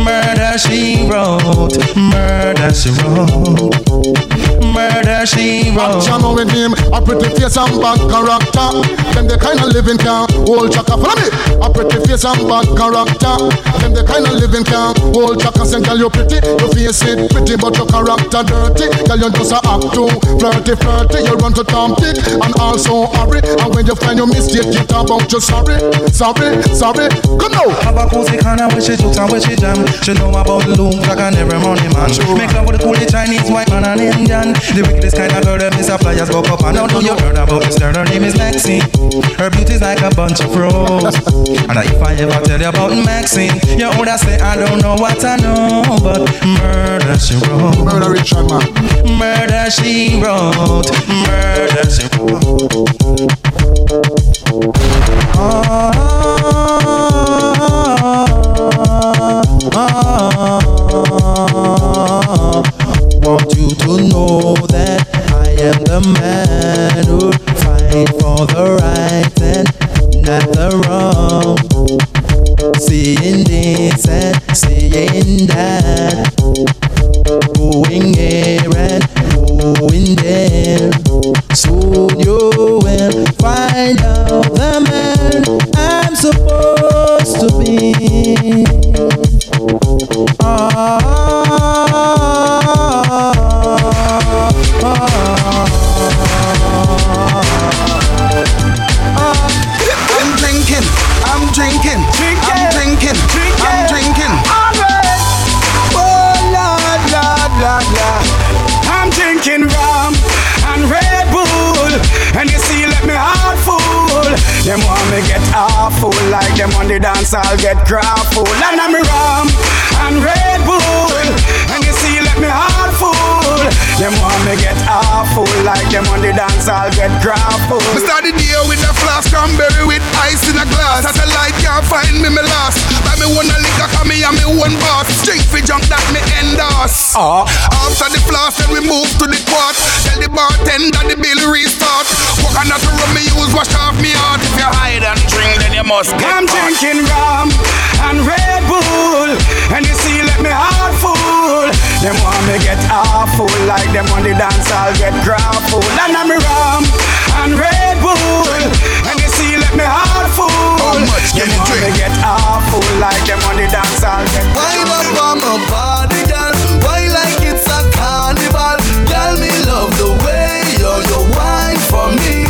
Murder she wrote. Murder she wrote. Murder she wrote. Action with him, a pretty face and bad character. Them the kind of living can hold chaka. Follow me. A pretty face and bad character. Them the kind of living can hold chaka. Say, girl, you pretty, your face it pretty, but your character dirty. Girl, you just a act too flirty, flirty. You run to Tom Dick and also hurry. And when you find your mistake, you talk about you sorry, sorry, sorry. Come now. Have a cozy kind of where she jokes and where she jam. She know about the loom like an every money man. Make love with the coolie Chinese, white man and Indian. The wickedest kind of girl that Mr. Flyers go up and down. Know you heard about this girl? Her name is Maxine. Her beauty's like a bunch of roses. and if I ever tell you about Maxine, you would have say I don't know what I know, but murder she wrote. Murder Richard man. Murder she wrote. Murder she wrote. Want you to know that I am the man who fight for the right and not the wrong. Seeing this and seeing that, going Get grapple. And I'm rum and Red Bull, and you see, let me heart full. Them want me get awful, like them on the dance, I'll get grapple. Me start the day with a flask cranberry with ice in a glass. Satellite can't find me, me lost. Buy me one a liquor, cause me and me one boss. Straight for junk that me endorse. Uh. After the flask, then we move to the quart. Tell the bartender the wash off me heart. If you hide and drink, then you must get I'm caught. drinking rum and Red Bull, and you see, let me heart full. Them want me get awful, like them on the dance, I'll get grapple. And I'm rum and Red Bull, and you see, let me heart full. How much can them you want me drink? get awful, like them on the dance, I'll get Wind up on my body, girl. Why like it's a carnival? Girl, me love the way you you wine for me.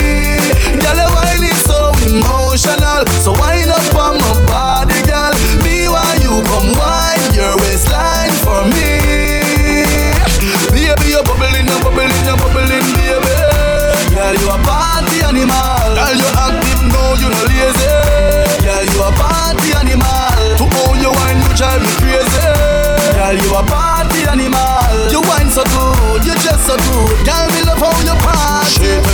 So wind up on my body, girl. Me while you come wine your waistline for me. Baby, you're bubbling, you're bubbling, you're bubbling, baby. Girl, you a party animal. Girl, you active, no, you no lazy. Girl, you a party animal. To own your wine, you drive me crazy. Girl, you a party animal. You wine so good, you just so good. Girl, me love how you party.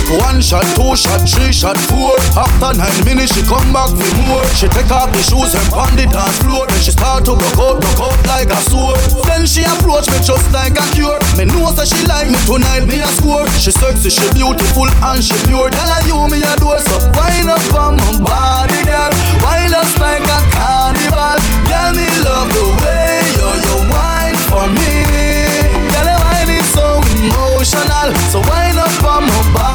One shot, two shot, three shot, four. After nine minutes, she come back with more. She take off the shoes and pound the dance floor. Then she start to broke out, broke out like a sword. Then she approach me just like a cure. Me know that she like me tonight, me a score. She sexy, she beautiful and she pure. Tell her you me a door, so wind up on my body, girl. Wind us like a carnival. Girl, me love the way you you wine for me. Girl, your wine is so emotional. So wind up on my body,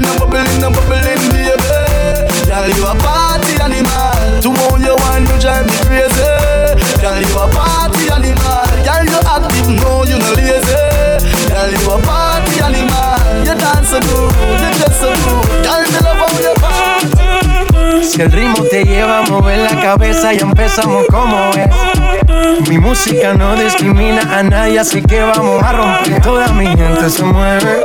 bubbling, you're bubbling, you're bubbling, baby. Girl, you a party animal. To own your wine, you drive me crazy. Girl, you a party animal. Girl, you active, no, you no lazy. Girl, you a party animal. You dance so good, you just so good. Girl, me love how you party. Si el ritmo te lleva a mover la cabeza y empezamos como es. Mi música no discrimina a nadie, así que vamos a romper. Toda mi gente se mueve.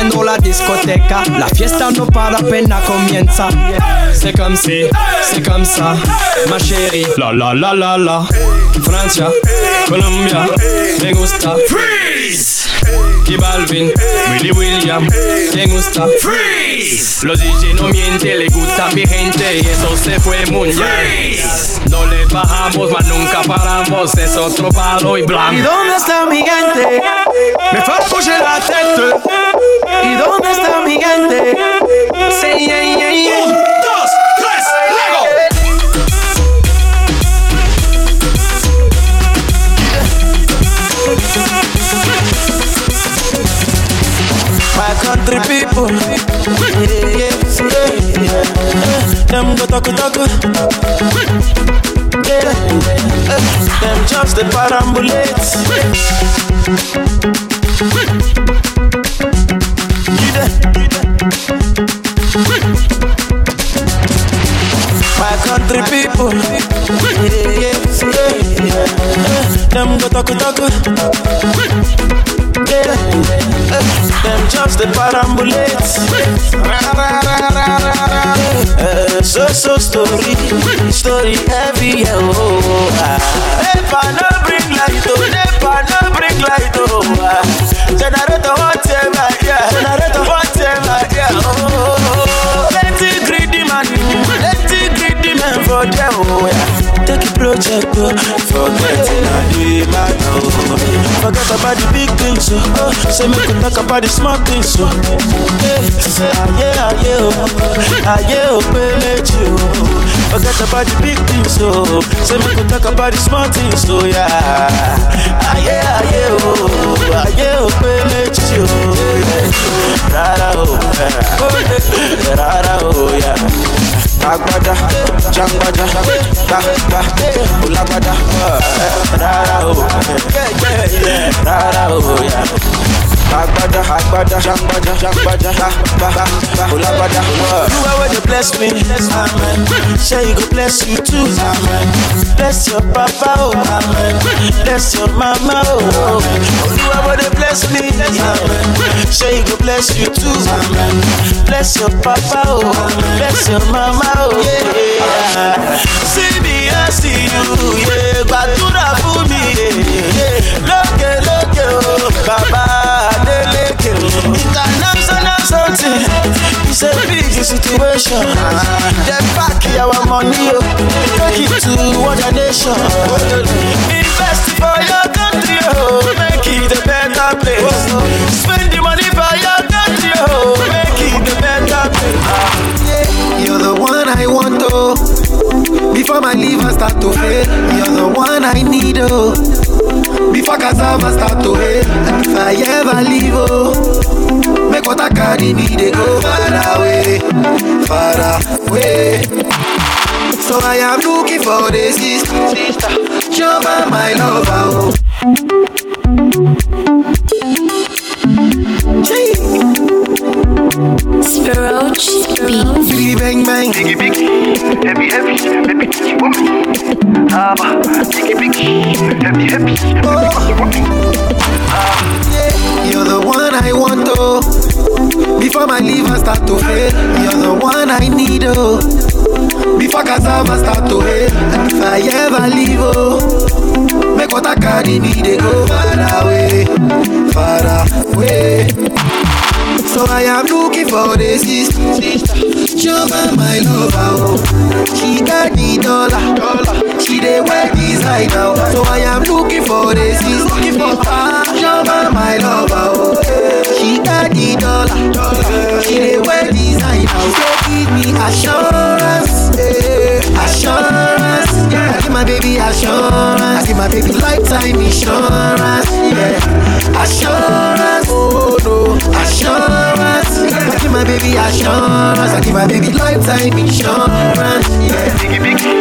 Rompiendo la discoteca. La fiesta no para, pena comienza. C'est comme si, c'est comme ça, ma chérie. La la la la la. Francia, Colombia, me gusta. Freeze. Y Balvin, Willy William, me gusta. Freeze. Los DJ no mienten, le gusta mi gente y eso se fue muy bien. No le bajamos, mas nunca paramos, es otro palo y blanco. ¿Y dónde está mi gente? Me fue a la tête. ¿Y dónde está mi gente? Sí, yeah, yeah, yeah. Dos, tres, Lego. My country people, yeah, yeah, yeah. them go talk talk, yeah. them. Country people, yeah, yeah, yeah. them go talk talk. Yeah. Them just the parambulates. Uh, so so story, story heavy. Oh, ah. Take a project, oh, forget it, I do it. Oh, forget about the big things, oh. oh. Say me could talk about the small things, say aye, aye, oh, aye, oh, pay you. Forget about the big things, oh. Say me could talk about the small things, oh yeah. Aye, aye, oh, aye, oh, pay you. Rara, oh. Rara, oh, yeah. Agbada, jangbada, ba ba, ulagbada, rara oh, o, rara oh, o ya. Agbada, agbada, jangbada, jangbada, ba ba ba. You are where you bless me, amen. Say you go bless you too, amen. Bless your papa, oh, amen. Bless your mama, oh. You are where they bless me, amen. Say you go bless you too, amen. Bless your papa, oh, bless your mama, oh, yeah. See me, I see you, yeah. Gbàdúrà fún mi, yeah. Lókè, lókè, oh, bàbá something, it's a big situation. Dem pack our money, oh. Take it to other nation. Invest for your country, oh. Make it a better place. Spend the money for your country, oh. Make it a better place. You're the one I want, oh. Before my liver start to fail, you're the one I need, oh. Before cassava start to hail, and if I ever leave, oh, make what I carry me, they go far away, far away. So I am looking for the sister, jump on my lover, oh. Speroach Beatz. Bang bang, Biggie biggie, heavy heavy, baby biggie woman. Haba, biggie biggie, heavy heavy, You're the one I want, oh. Before my liver start to fail, you're the one I need, oh. Before cassava start to hail, and if I ever leave, oh, make what I carry me, they go far away, far away. So I am looking for the sister, Jump my lover. She got the dollar. She dey wear designer, so I am looking for the sister, looking for her. Jump my lover. She got the dollar. She dey wear designer, so give me assurance, eh, assurance. Yeah, I give my baby assurance. I give my baby lifetime insurance. Yeah, assurance. Baby assurance. I give my baby lifetime insurance. Yeah, biggie biggie,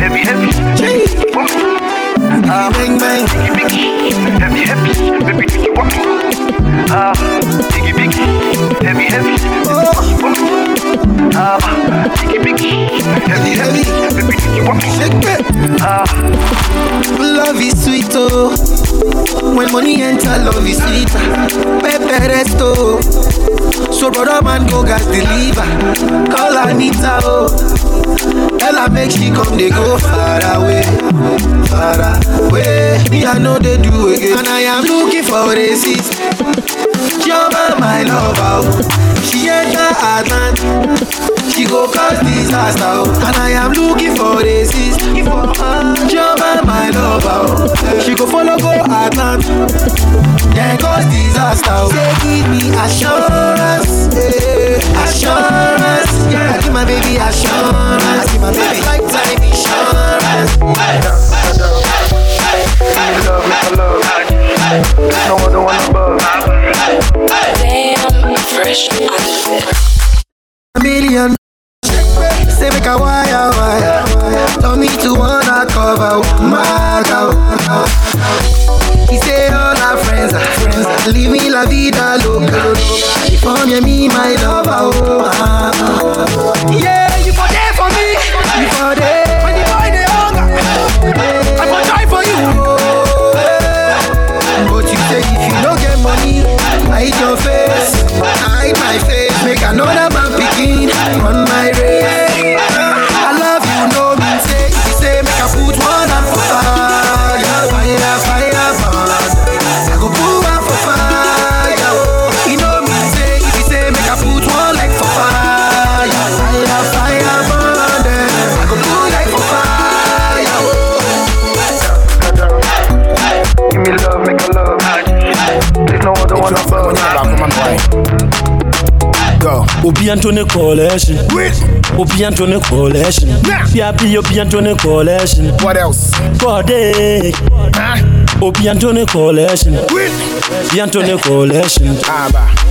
heavy heavy, Gee. Ah, bang bang, biggie biggie, heavy heavy, baby biggie woman. Ah, biggie biggie, heavy heavy, oh, Ah, biggie biggie, Heavy, heavy. Shake it. Love is sweet, oh. When money enter, love is sweet. Pepe resto. So brother man go gas deliver. Call Anita, oh. Tell her make she come, they go far away, far away. Me I know they do again, and I am looking for a sis. Jehovah my lover, oh. she enter Atlant. She go cause disaster, oh. and I am looking for a sis. Jehovah my lover, oh. she go follow go Atlant. Then cause disaster, oh. say give me assurance, eh, assurance. Yeah, I give my baby assurance, I give my baby lifetime insurance. Love, make a love. No other one above. Damn, fresh. A Obi Antone Coalition. Obi Antone Coalition. Piapi Obi Antone Coalition. What else? Kode. Obi Antone Coalition. Obi Antone Coalition.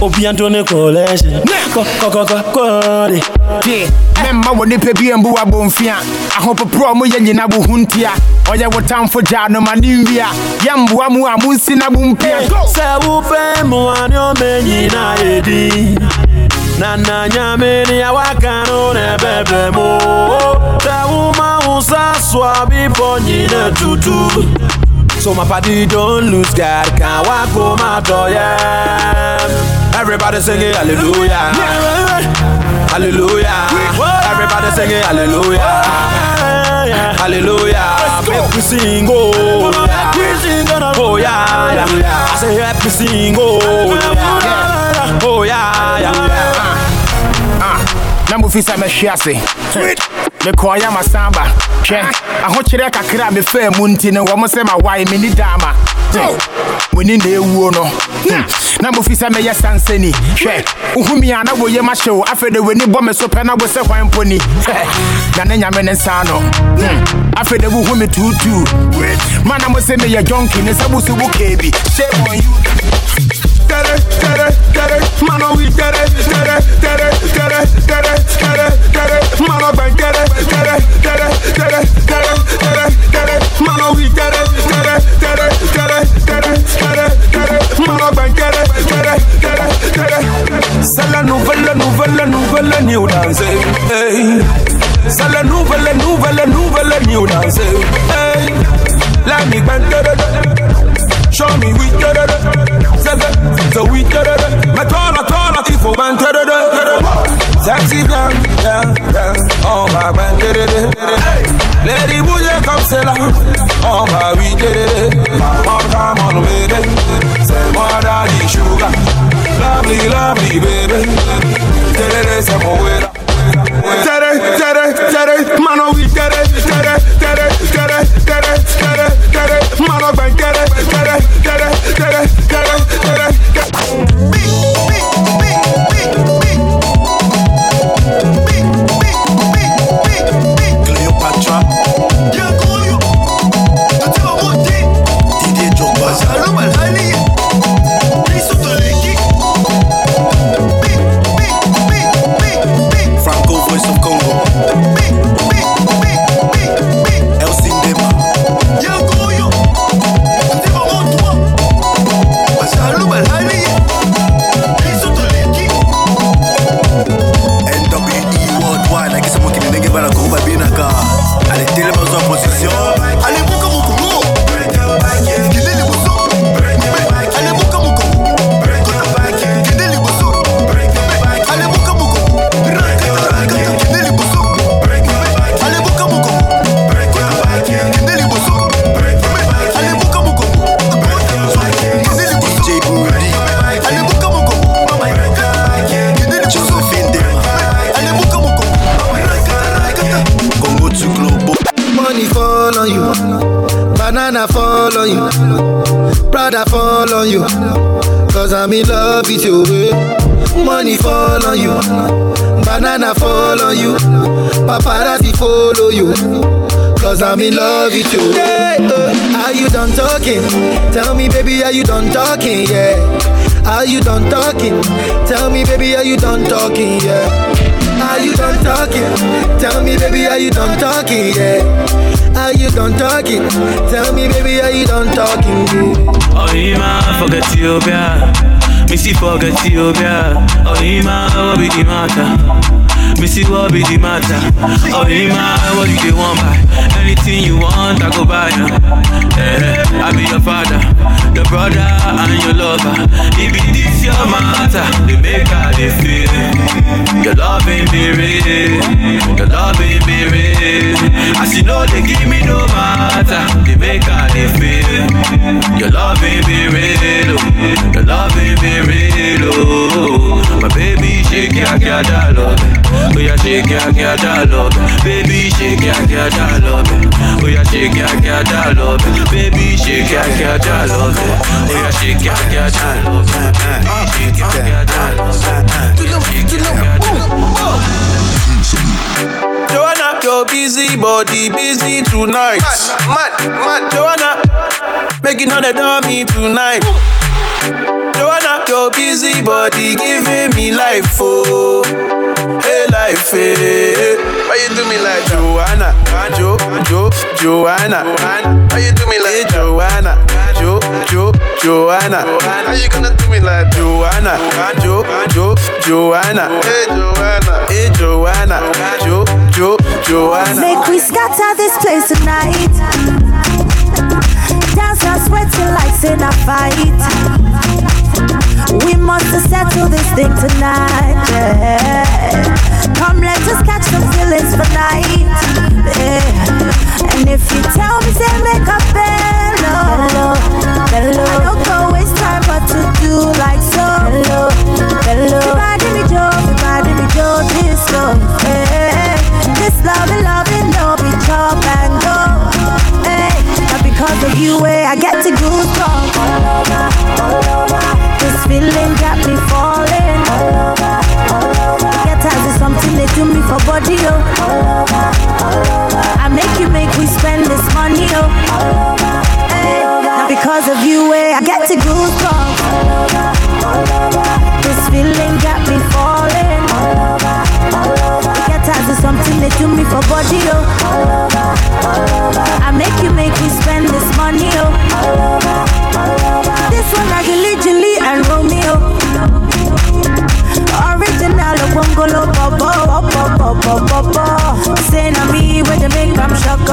Obi Antone Coalition. Ko ko ko ko kode. Tie, memma wɔ nipa bi mbu abɔmfia ahopoporɔ mo yɛ nyina bo ho ntia ɔyɛ wo tamfo gyaa no ma ne nwia yɛmboa mu a monsi na bo mpia Sɛ wopɛ mmoa ne ɔma nyina yɛdi na na nyame ne awaka no na ɛbɛbrɛ mu sɛ woma wo sa so a bepɔ nyina tutu So my party don't lose God, can't walk home my door, yeah. Everybody singing hallelujah, hallelujah. Everybody singing hallelujah, hallelujah. Make we oh, sing, oh, yeah. oh yeah, yeah. I say happy sing, oh, yeah. oh yeah, yeah. Na mofi sɛ mɛhwe ase mekɔɔyɛ masamba hwɛ ahokyerɛ kakra a mefaa mu nti no wɔ mo sɛ mawae menni daama moni na ɛwuo no Hmm. na mofi sɛ mɛyɛ sansani hwɛ wohumi a na woyɛ mahye wo afei de w'ani bɔ me so pɛ na wo sɛ hwan mpo ni na ne nyame ne nsa no Hmm. afei de wohu me tuutuu mana mo sɛ meyɛ jonki ne sɛ wo so wo kaa bi shame on you Oh, oh, oh, oh, nouvelle, nouvelle, new dance, hey. La nouvelle, nouvelle, Show me we. Say say so we da da da. Me turn a turn a tifo da da. Sexy yeah. Oh my man da da da. Lady bouge comme c'est là. Oh, my we da da da. Come on on baby. C'est moi daddy sugar. Lovely lovely baby. Da c'est mon way. Tere, tere, tere, mano we tere, tere, tere, tere, tere, tere, tere, mano bang it, get it, get tere, I'm in love with you. Yeah, uh, are you done talking? Tell me, baby, are you done talking? Yeah. Are you done talking? Tell me, baby, are you done talking? Yeah. Are you done talking? Tell me, baby, are you done talking? Yeah. Are you done talking? Tell me, baby, are you done talking? Yeah. Oh, Ima, forget Ethiopia. Missy, forget Ethiopia. Oh, Ima, what be the matter? Missy, what be the matter? Oh, Ima, what do you want buy? Anything you want, I go buy now. Eh, I be your father, your brother, and your lover. If it is your matter, they make how they feel. Your love ain't be real, your love ain't be real. As you know, they give me no matter, they make how they feel. Your love ain't be real, oh. your love ain't be real. Oh, my baby, shake ya, da love. Oh, yeah, shake ya, ya, da love. Baby, shake ya, ya, da love. Oh, yeah, shake ya, ya, da love. Baby, shake ya, ya, da love. Oh, yeah, shake ya, ya, da love. Baby, shake ya, ya, da love. Shake ya, ya, Joanna, your busy body busy tonight. Mad, mad, Joanna, making all the dummy tonight. Joanna, your busy body giving me life, oh, hey life, hey. Why you do me like Joanna, Jo, Jo, Joanna? Why you do me like Joanna, Jo, Jo, Joanna? How you gonna do me like Joanna, Jo, Jo, Joanna? Hey Joanna, hey Joanna, Jo, Jo, Joanna. Make we scatter this place tonight. Dance and sweating like in a fight. We must settle this thing tonight. yeah. Come, let us catch some feelings for night. yeah. And if you tell me, say make a bello, bello. I don't go waste time, but to do like so. Bello, bello. Everybody me Joe, everybody me Bobo, Bobo, Bobo. Say na me when you make them shock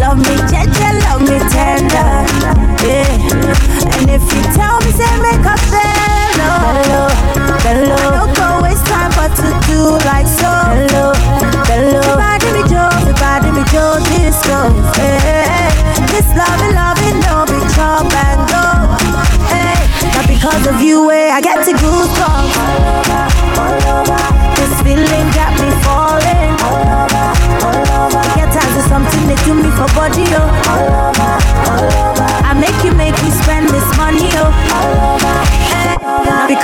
Love me gentle, love me tender, yeah. And if you tell me, say make a bello, bello. I don't go waste time, but to do like so, bello, bello. Everybody me Joe, everybody me Joe, this love, yeah. This love, love, no be and go, hey. Not because of you, eh, I get to goosebumps. All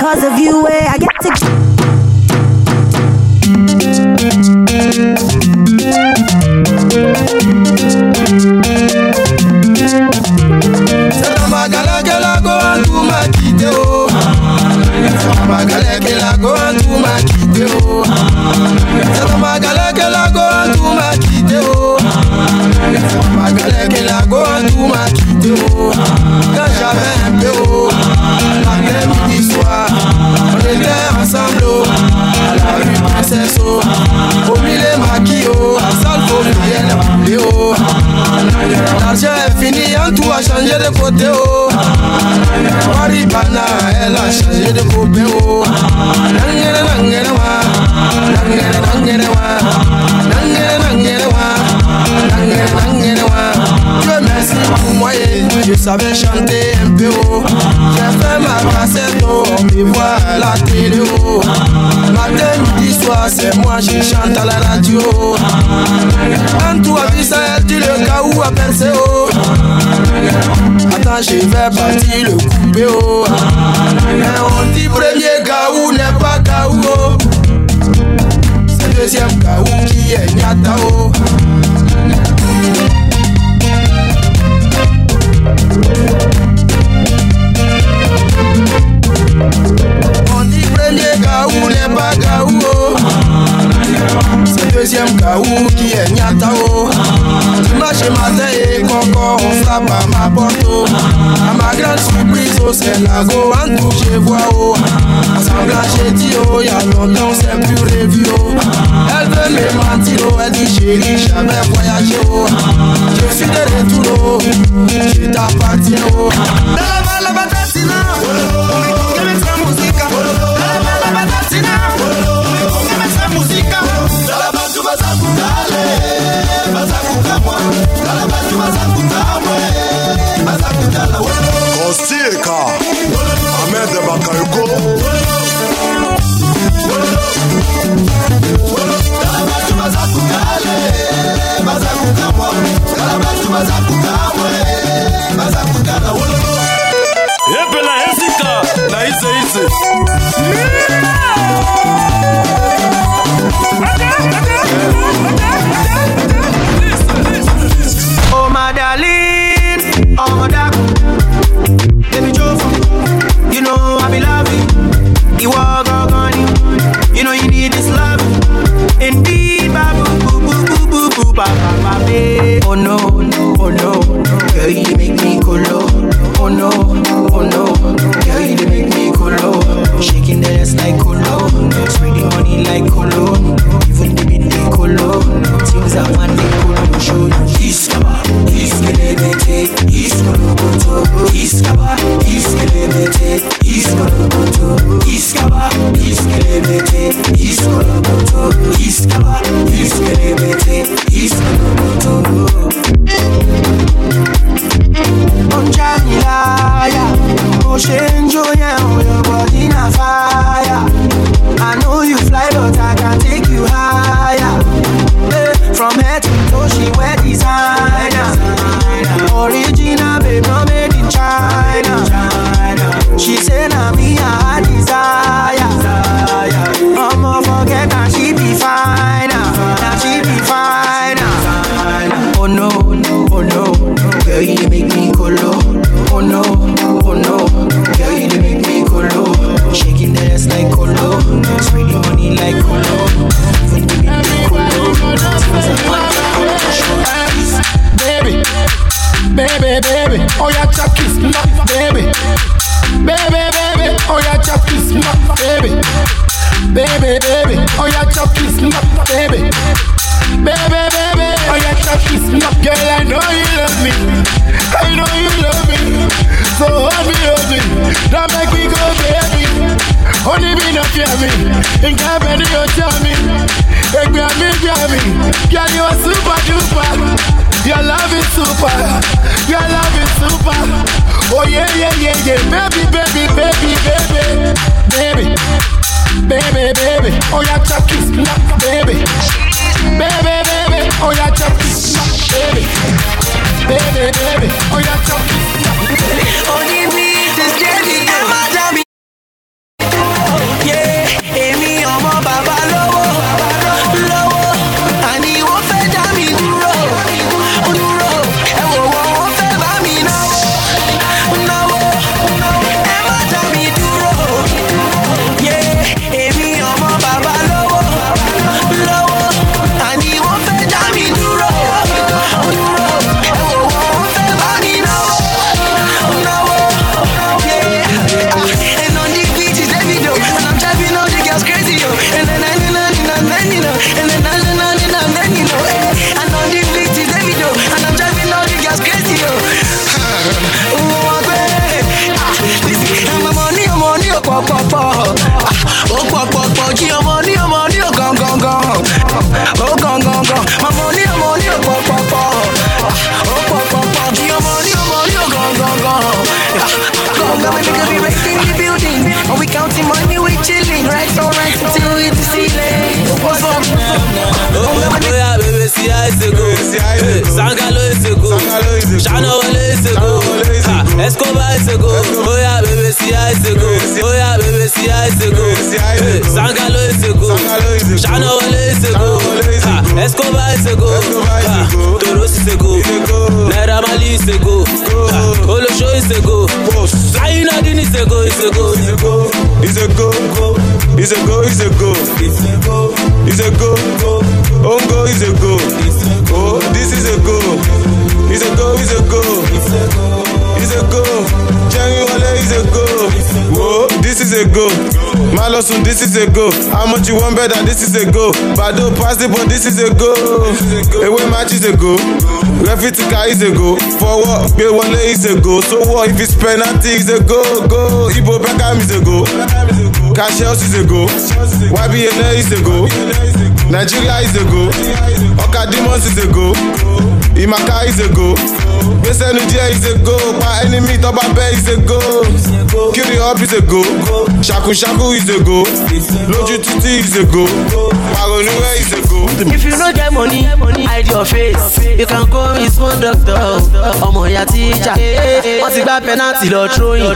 Not because of you, eh, I get to. Go and do my kite oh. Côté oh. Maribana, elle a changé de copain oh. Nangere nangere wa, nangere nangere wa, nangere nangere wa, nangere nangere wa. Dieu merci pour moi je savais chanter un peu oh. J'ai fait ma cassette oh, on me voit la télé oh. Matin, midi, soir, c'est moi qui chante à la radio. En tout a vu ça, le caou à percer oh. Attends, je vais partir le couper oh. Mais on dit premier caou n'est pas caou oh. C'est deuxième caou qui est Nyata oh. chop kiss me baby. Baby, baby, oh yeah, chop kiss me baby. Baby, baby, oh yeah, chop kiss me girl. I know you love me. I know you love me. So hold me, hold me. Don't make me go, baby. Only me not fear me. In cabin, you're me. Hey, grab me, grab me. Girl, you're super duper. Your love is super. Your love is super. Oh yeah, yeah, yeah, yeah. Baby, baby, baby, baby. Baby. Baby, baby. Oh yeah, chop kiss. Baby. Baby, baby. Oh yeah, chop kiss. Baby. Baby, baby. Oh yeah, chop kiss. Only me this daddy. How it's a go. Sangalo is a go. Shano is a go. Escobar is a go. Oh yeah, baby, how it's a go. Oh yeah, baby, how it's a go. Sangalo is a go. Shano is a go. Escobar is a go. Toros is a go. Naira Marley is a go. Olosho is a go. Sayinadin is a go. Is a go. It's a go, go. It's a go, it's a go. It's a go, it's a go. Ongo is a go. Oh, this is a go. It's a go, it's a go. It's a go. Jerry Wale is a go. Whoa, this is a go. Malosun, this is a go. How much you want better? This is a go. Bado pass it, but this is a go. Away match is a go. Refitika is a go. For what? Bill Wale is a. So what if it's penalty? Is a go, go. Ibo Beckham is a go. Cash Cassius is a go. YBNA is a go. Nigeria is a go. Oka Demons is a go. Imaka is go. Gbèsèlú díẹ̀ is go. Pa enemy tọ́ba bẹ́ is go. Kiri up is a go. Go. Lójú títí is a go. Go. If you no get money, hide your face. You can call me small doctor. Ọmọ ìyá tíjà. Wọ́n ti gbá penalty lọ throwing.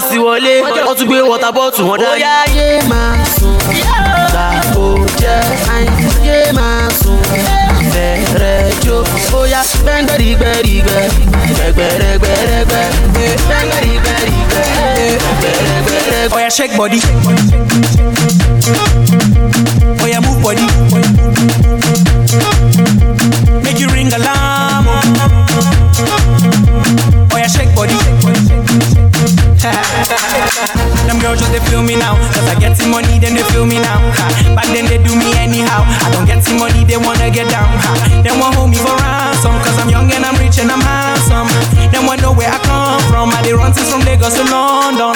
àwọn jẹ́ òsì wọlé wọ́n tún gbé wọ́tà bọ́ọ̀tù wọn dání. bóyá yé máa sùn gbà ó jẹ́ yé máa sùn bẹ̀rẹ̀ jó bóyá gbẹ́ngbẹ́rìgbẹ́rìgbẹ́ gbẹ̀gbẹ̀rẹ̀gbẹ̀rẹ̀gbẹ́ gbẹ́ngbẹ́rìgbẹ́rìgbẹ́ gbẹ̀gbẹ̀rẹ̀gbẹ̀rẹ̀gbẹ́. Oya shake body. Oya move body. Girls just they feel me now. Cause I get some money, then they feel me now. Ha. Back then they do me anyhow. I don't get some money, they wanna get down. Ha. They want hold me for ransom. Cause I'm young and I'm rich and I'm handsome. They want know where I come from. I they run from Lagos to London.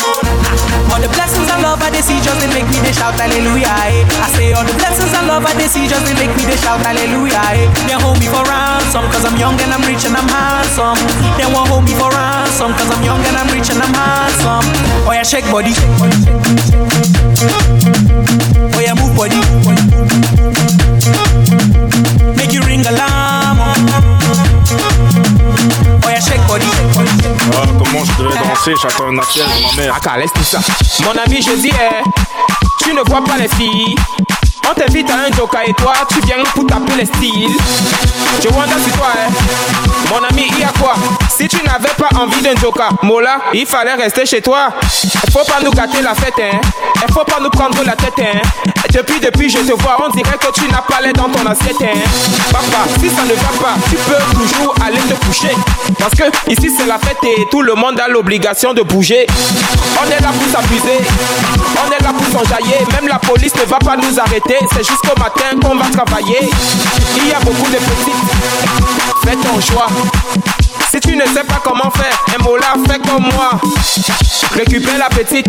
All the blessings and love I they see just they make me they shout hallelujah. Eh. I say all the blessings and love I they see just they make me they shout hallelujah. Eh. They hold me for ransom. Cause I'm young and I'm rich and I'm handsome. They want hold me for ransom. Cause I'm young and I'm rich and I'm handsome. Oh yeah, shake body. Shake body. Ah, comment je devrais danser J'attends un appel de ma mère. Aka, laisse tout ça. Mon ami, je dis, eh, tu ne vois pas les filles. On t'invite à un joker et toi, tu viens pour taper les styles. Je wonder sur toi, hein. Mon ami, il y a quoi? Si tu n'avais pas envie d'un joker, Mola, il fallait rester chez toi. Faut pas nous gâter la fête, hein. Faut pas nous prendre la tête, hein. Depuis, depuis, je te vois, on dirait que tu n'as pas l'air dans ton assiette, hein. Papa, si ça ne va pas, tu peux toujours aller te coucher. Parce que ici, c'est la fête et tout le monde a l'obligation de bouger. On est là pour s'abuser, on est là pour s'enjailler. Même la police ne va pas nous arrêter. C'est jusqu'au matin qu'on va travailler. Il y a beaucoup de petites. Fais ton choix. Si tu ne sais pas comment faire, un mot là, fais comme moi. Récupère la petite,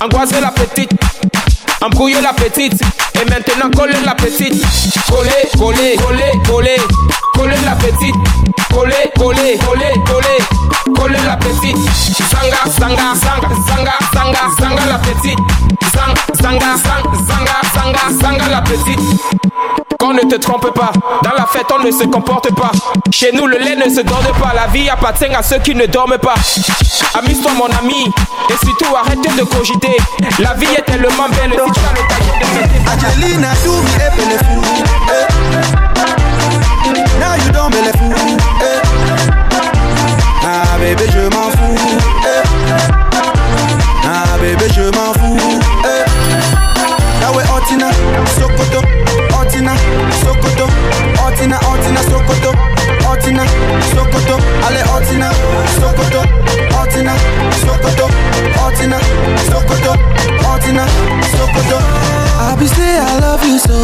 angoisser la petite, embrouiller la petite, et maintenant coller la petite. Coller, coller, coller, coller, coller la petite. Coller, coller, coller, coller, coller la petite. Sanga, sanga, sanga, sanga, sanga, sanga la petite. Sang, sanga, sang, sanga, sanga, sanga la petite. Qu'on ne te trompe pas, dans la fête on ne se comporte pas. Chez nous le lait ne se donne pas, la vie appartient à ceux qui ne dorment pas. Amuse-toi mon ami, et surtout arrête de cogiter. La vie est tellement belle si tu as de me a belle fou. Eh. Now you don't belle fou. Eh. Bébé je m'en fous. Eh. Ah bébé je m'en fous eh. Ah ouais Antina, Sokoto Antina, Sokoto Antina, Antina, Sokoto Antina, Sokoto Allez Antina, Sokoto Sokoto Sokoto Sokoto I be say I love you so.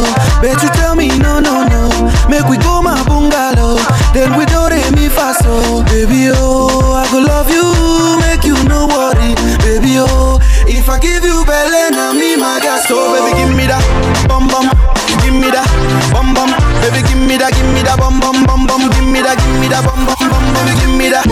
But you tell me no, no, no. Make we go my bungalow. Then we do re mi fa so Baby oh, I go love you. Make you no worry. Baby oh, if I give you belly Now me my gas So baby give me that Bum bum, give me that Bum bum. Baby, give me that, give me that bum bum bum bum. Give me that, give me that bum bum bum. Baby, give me that.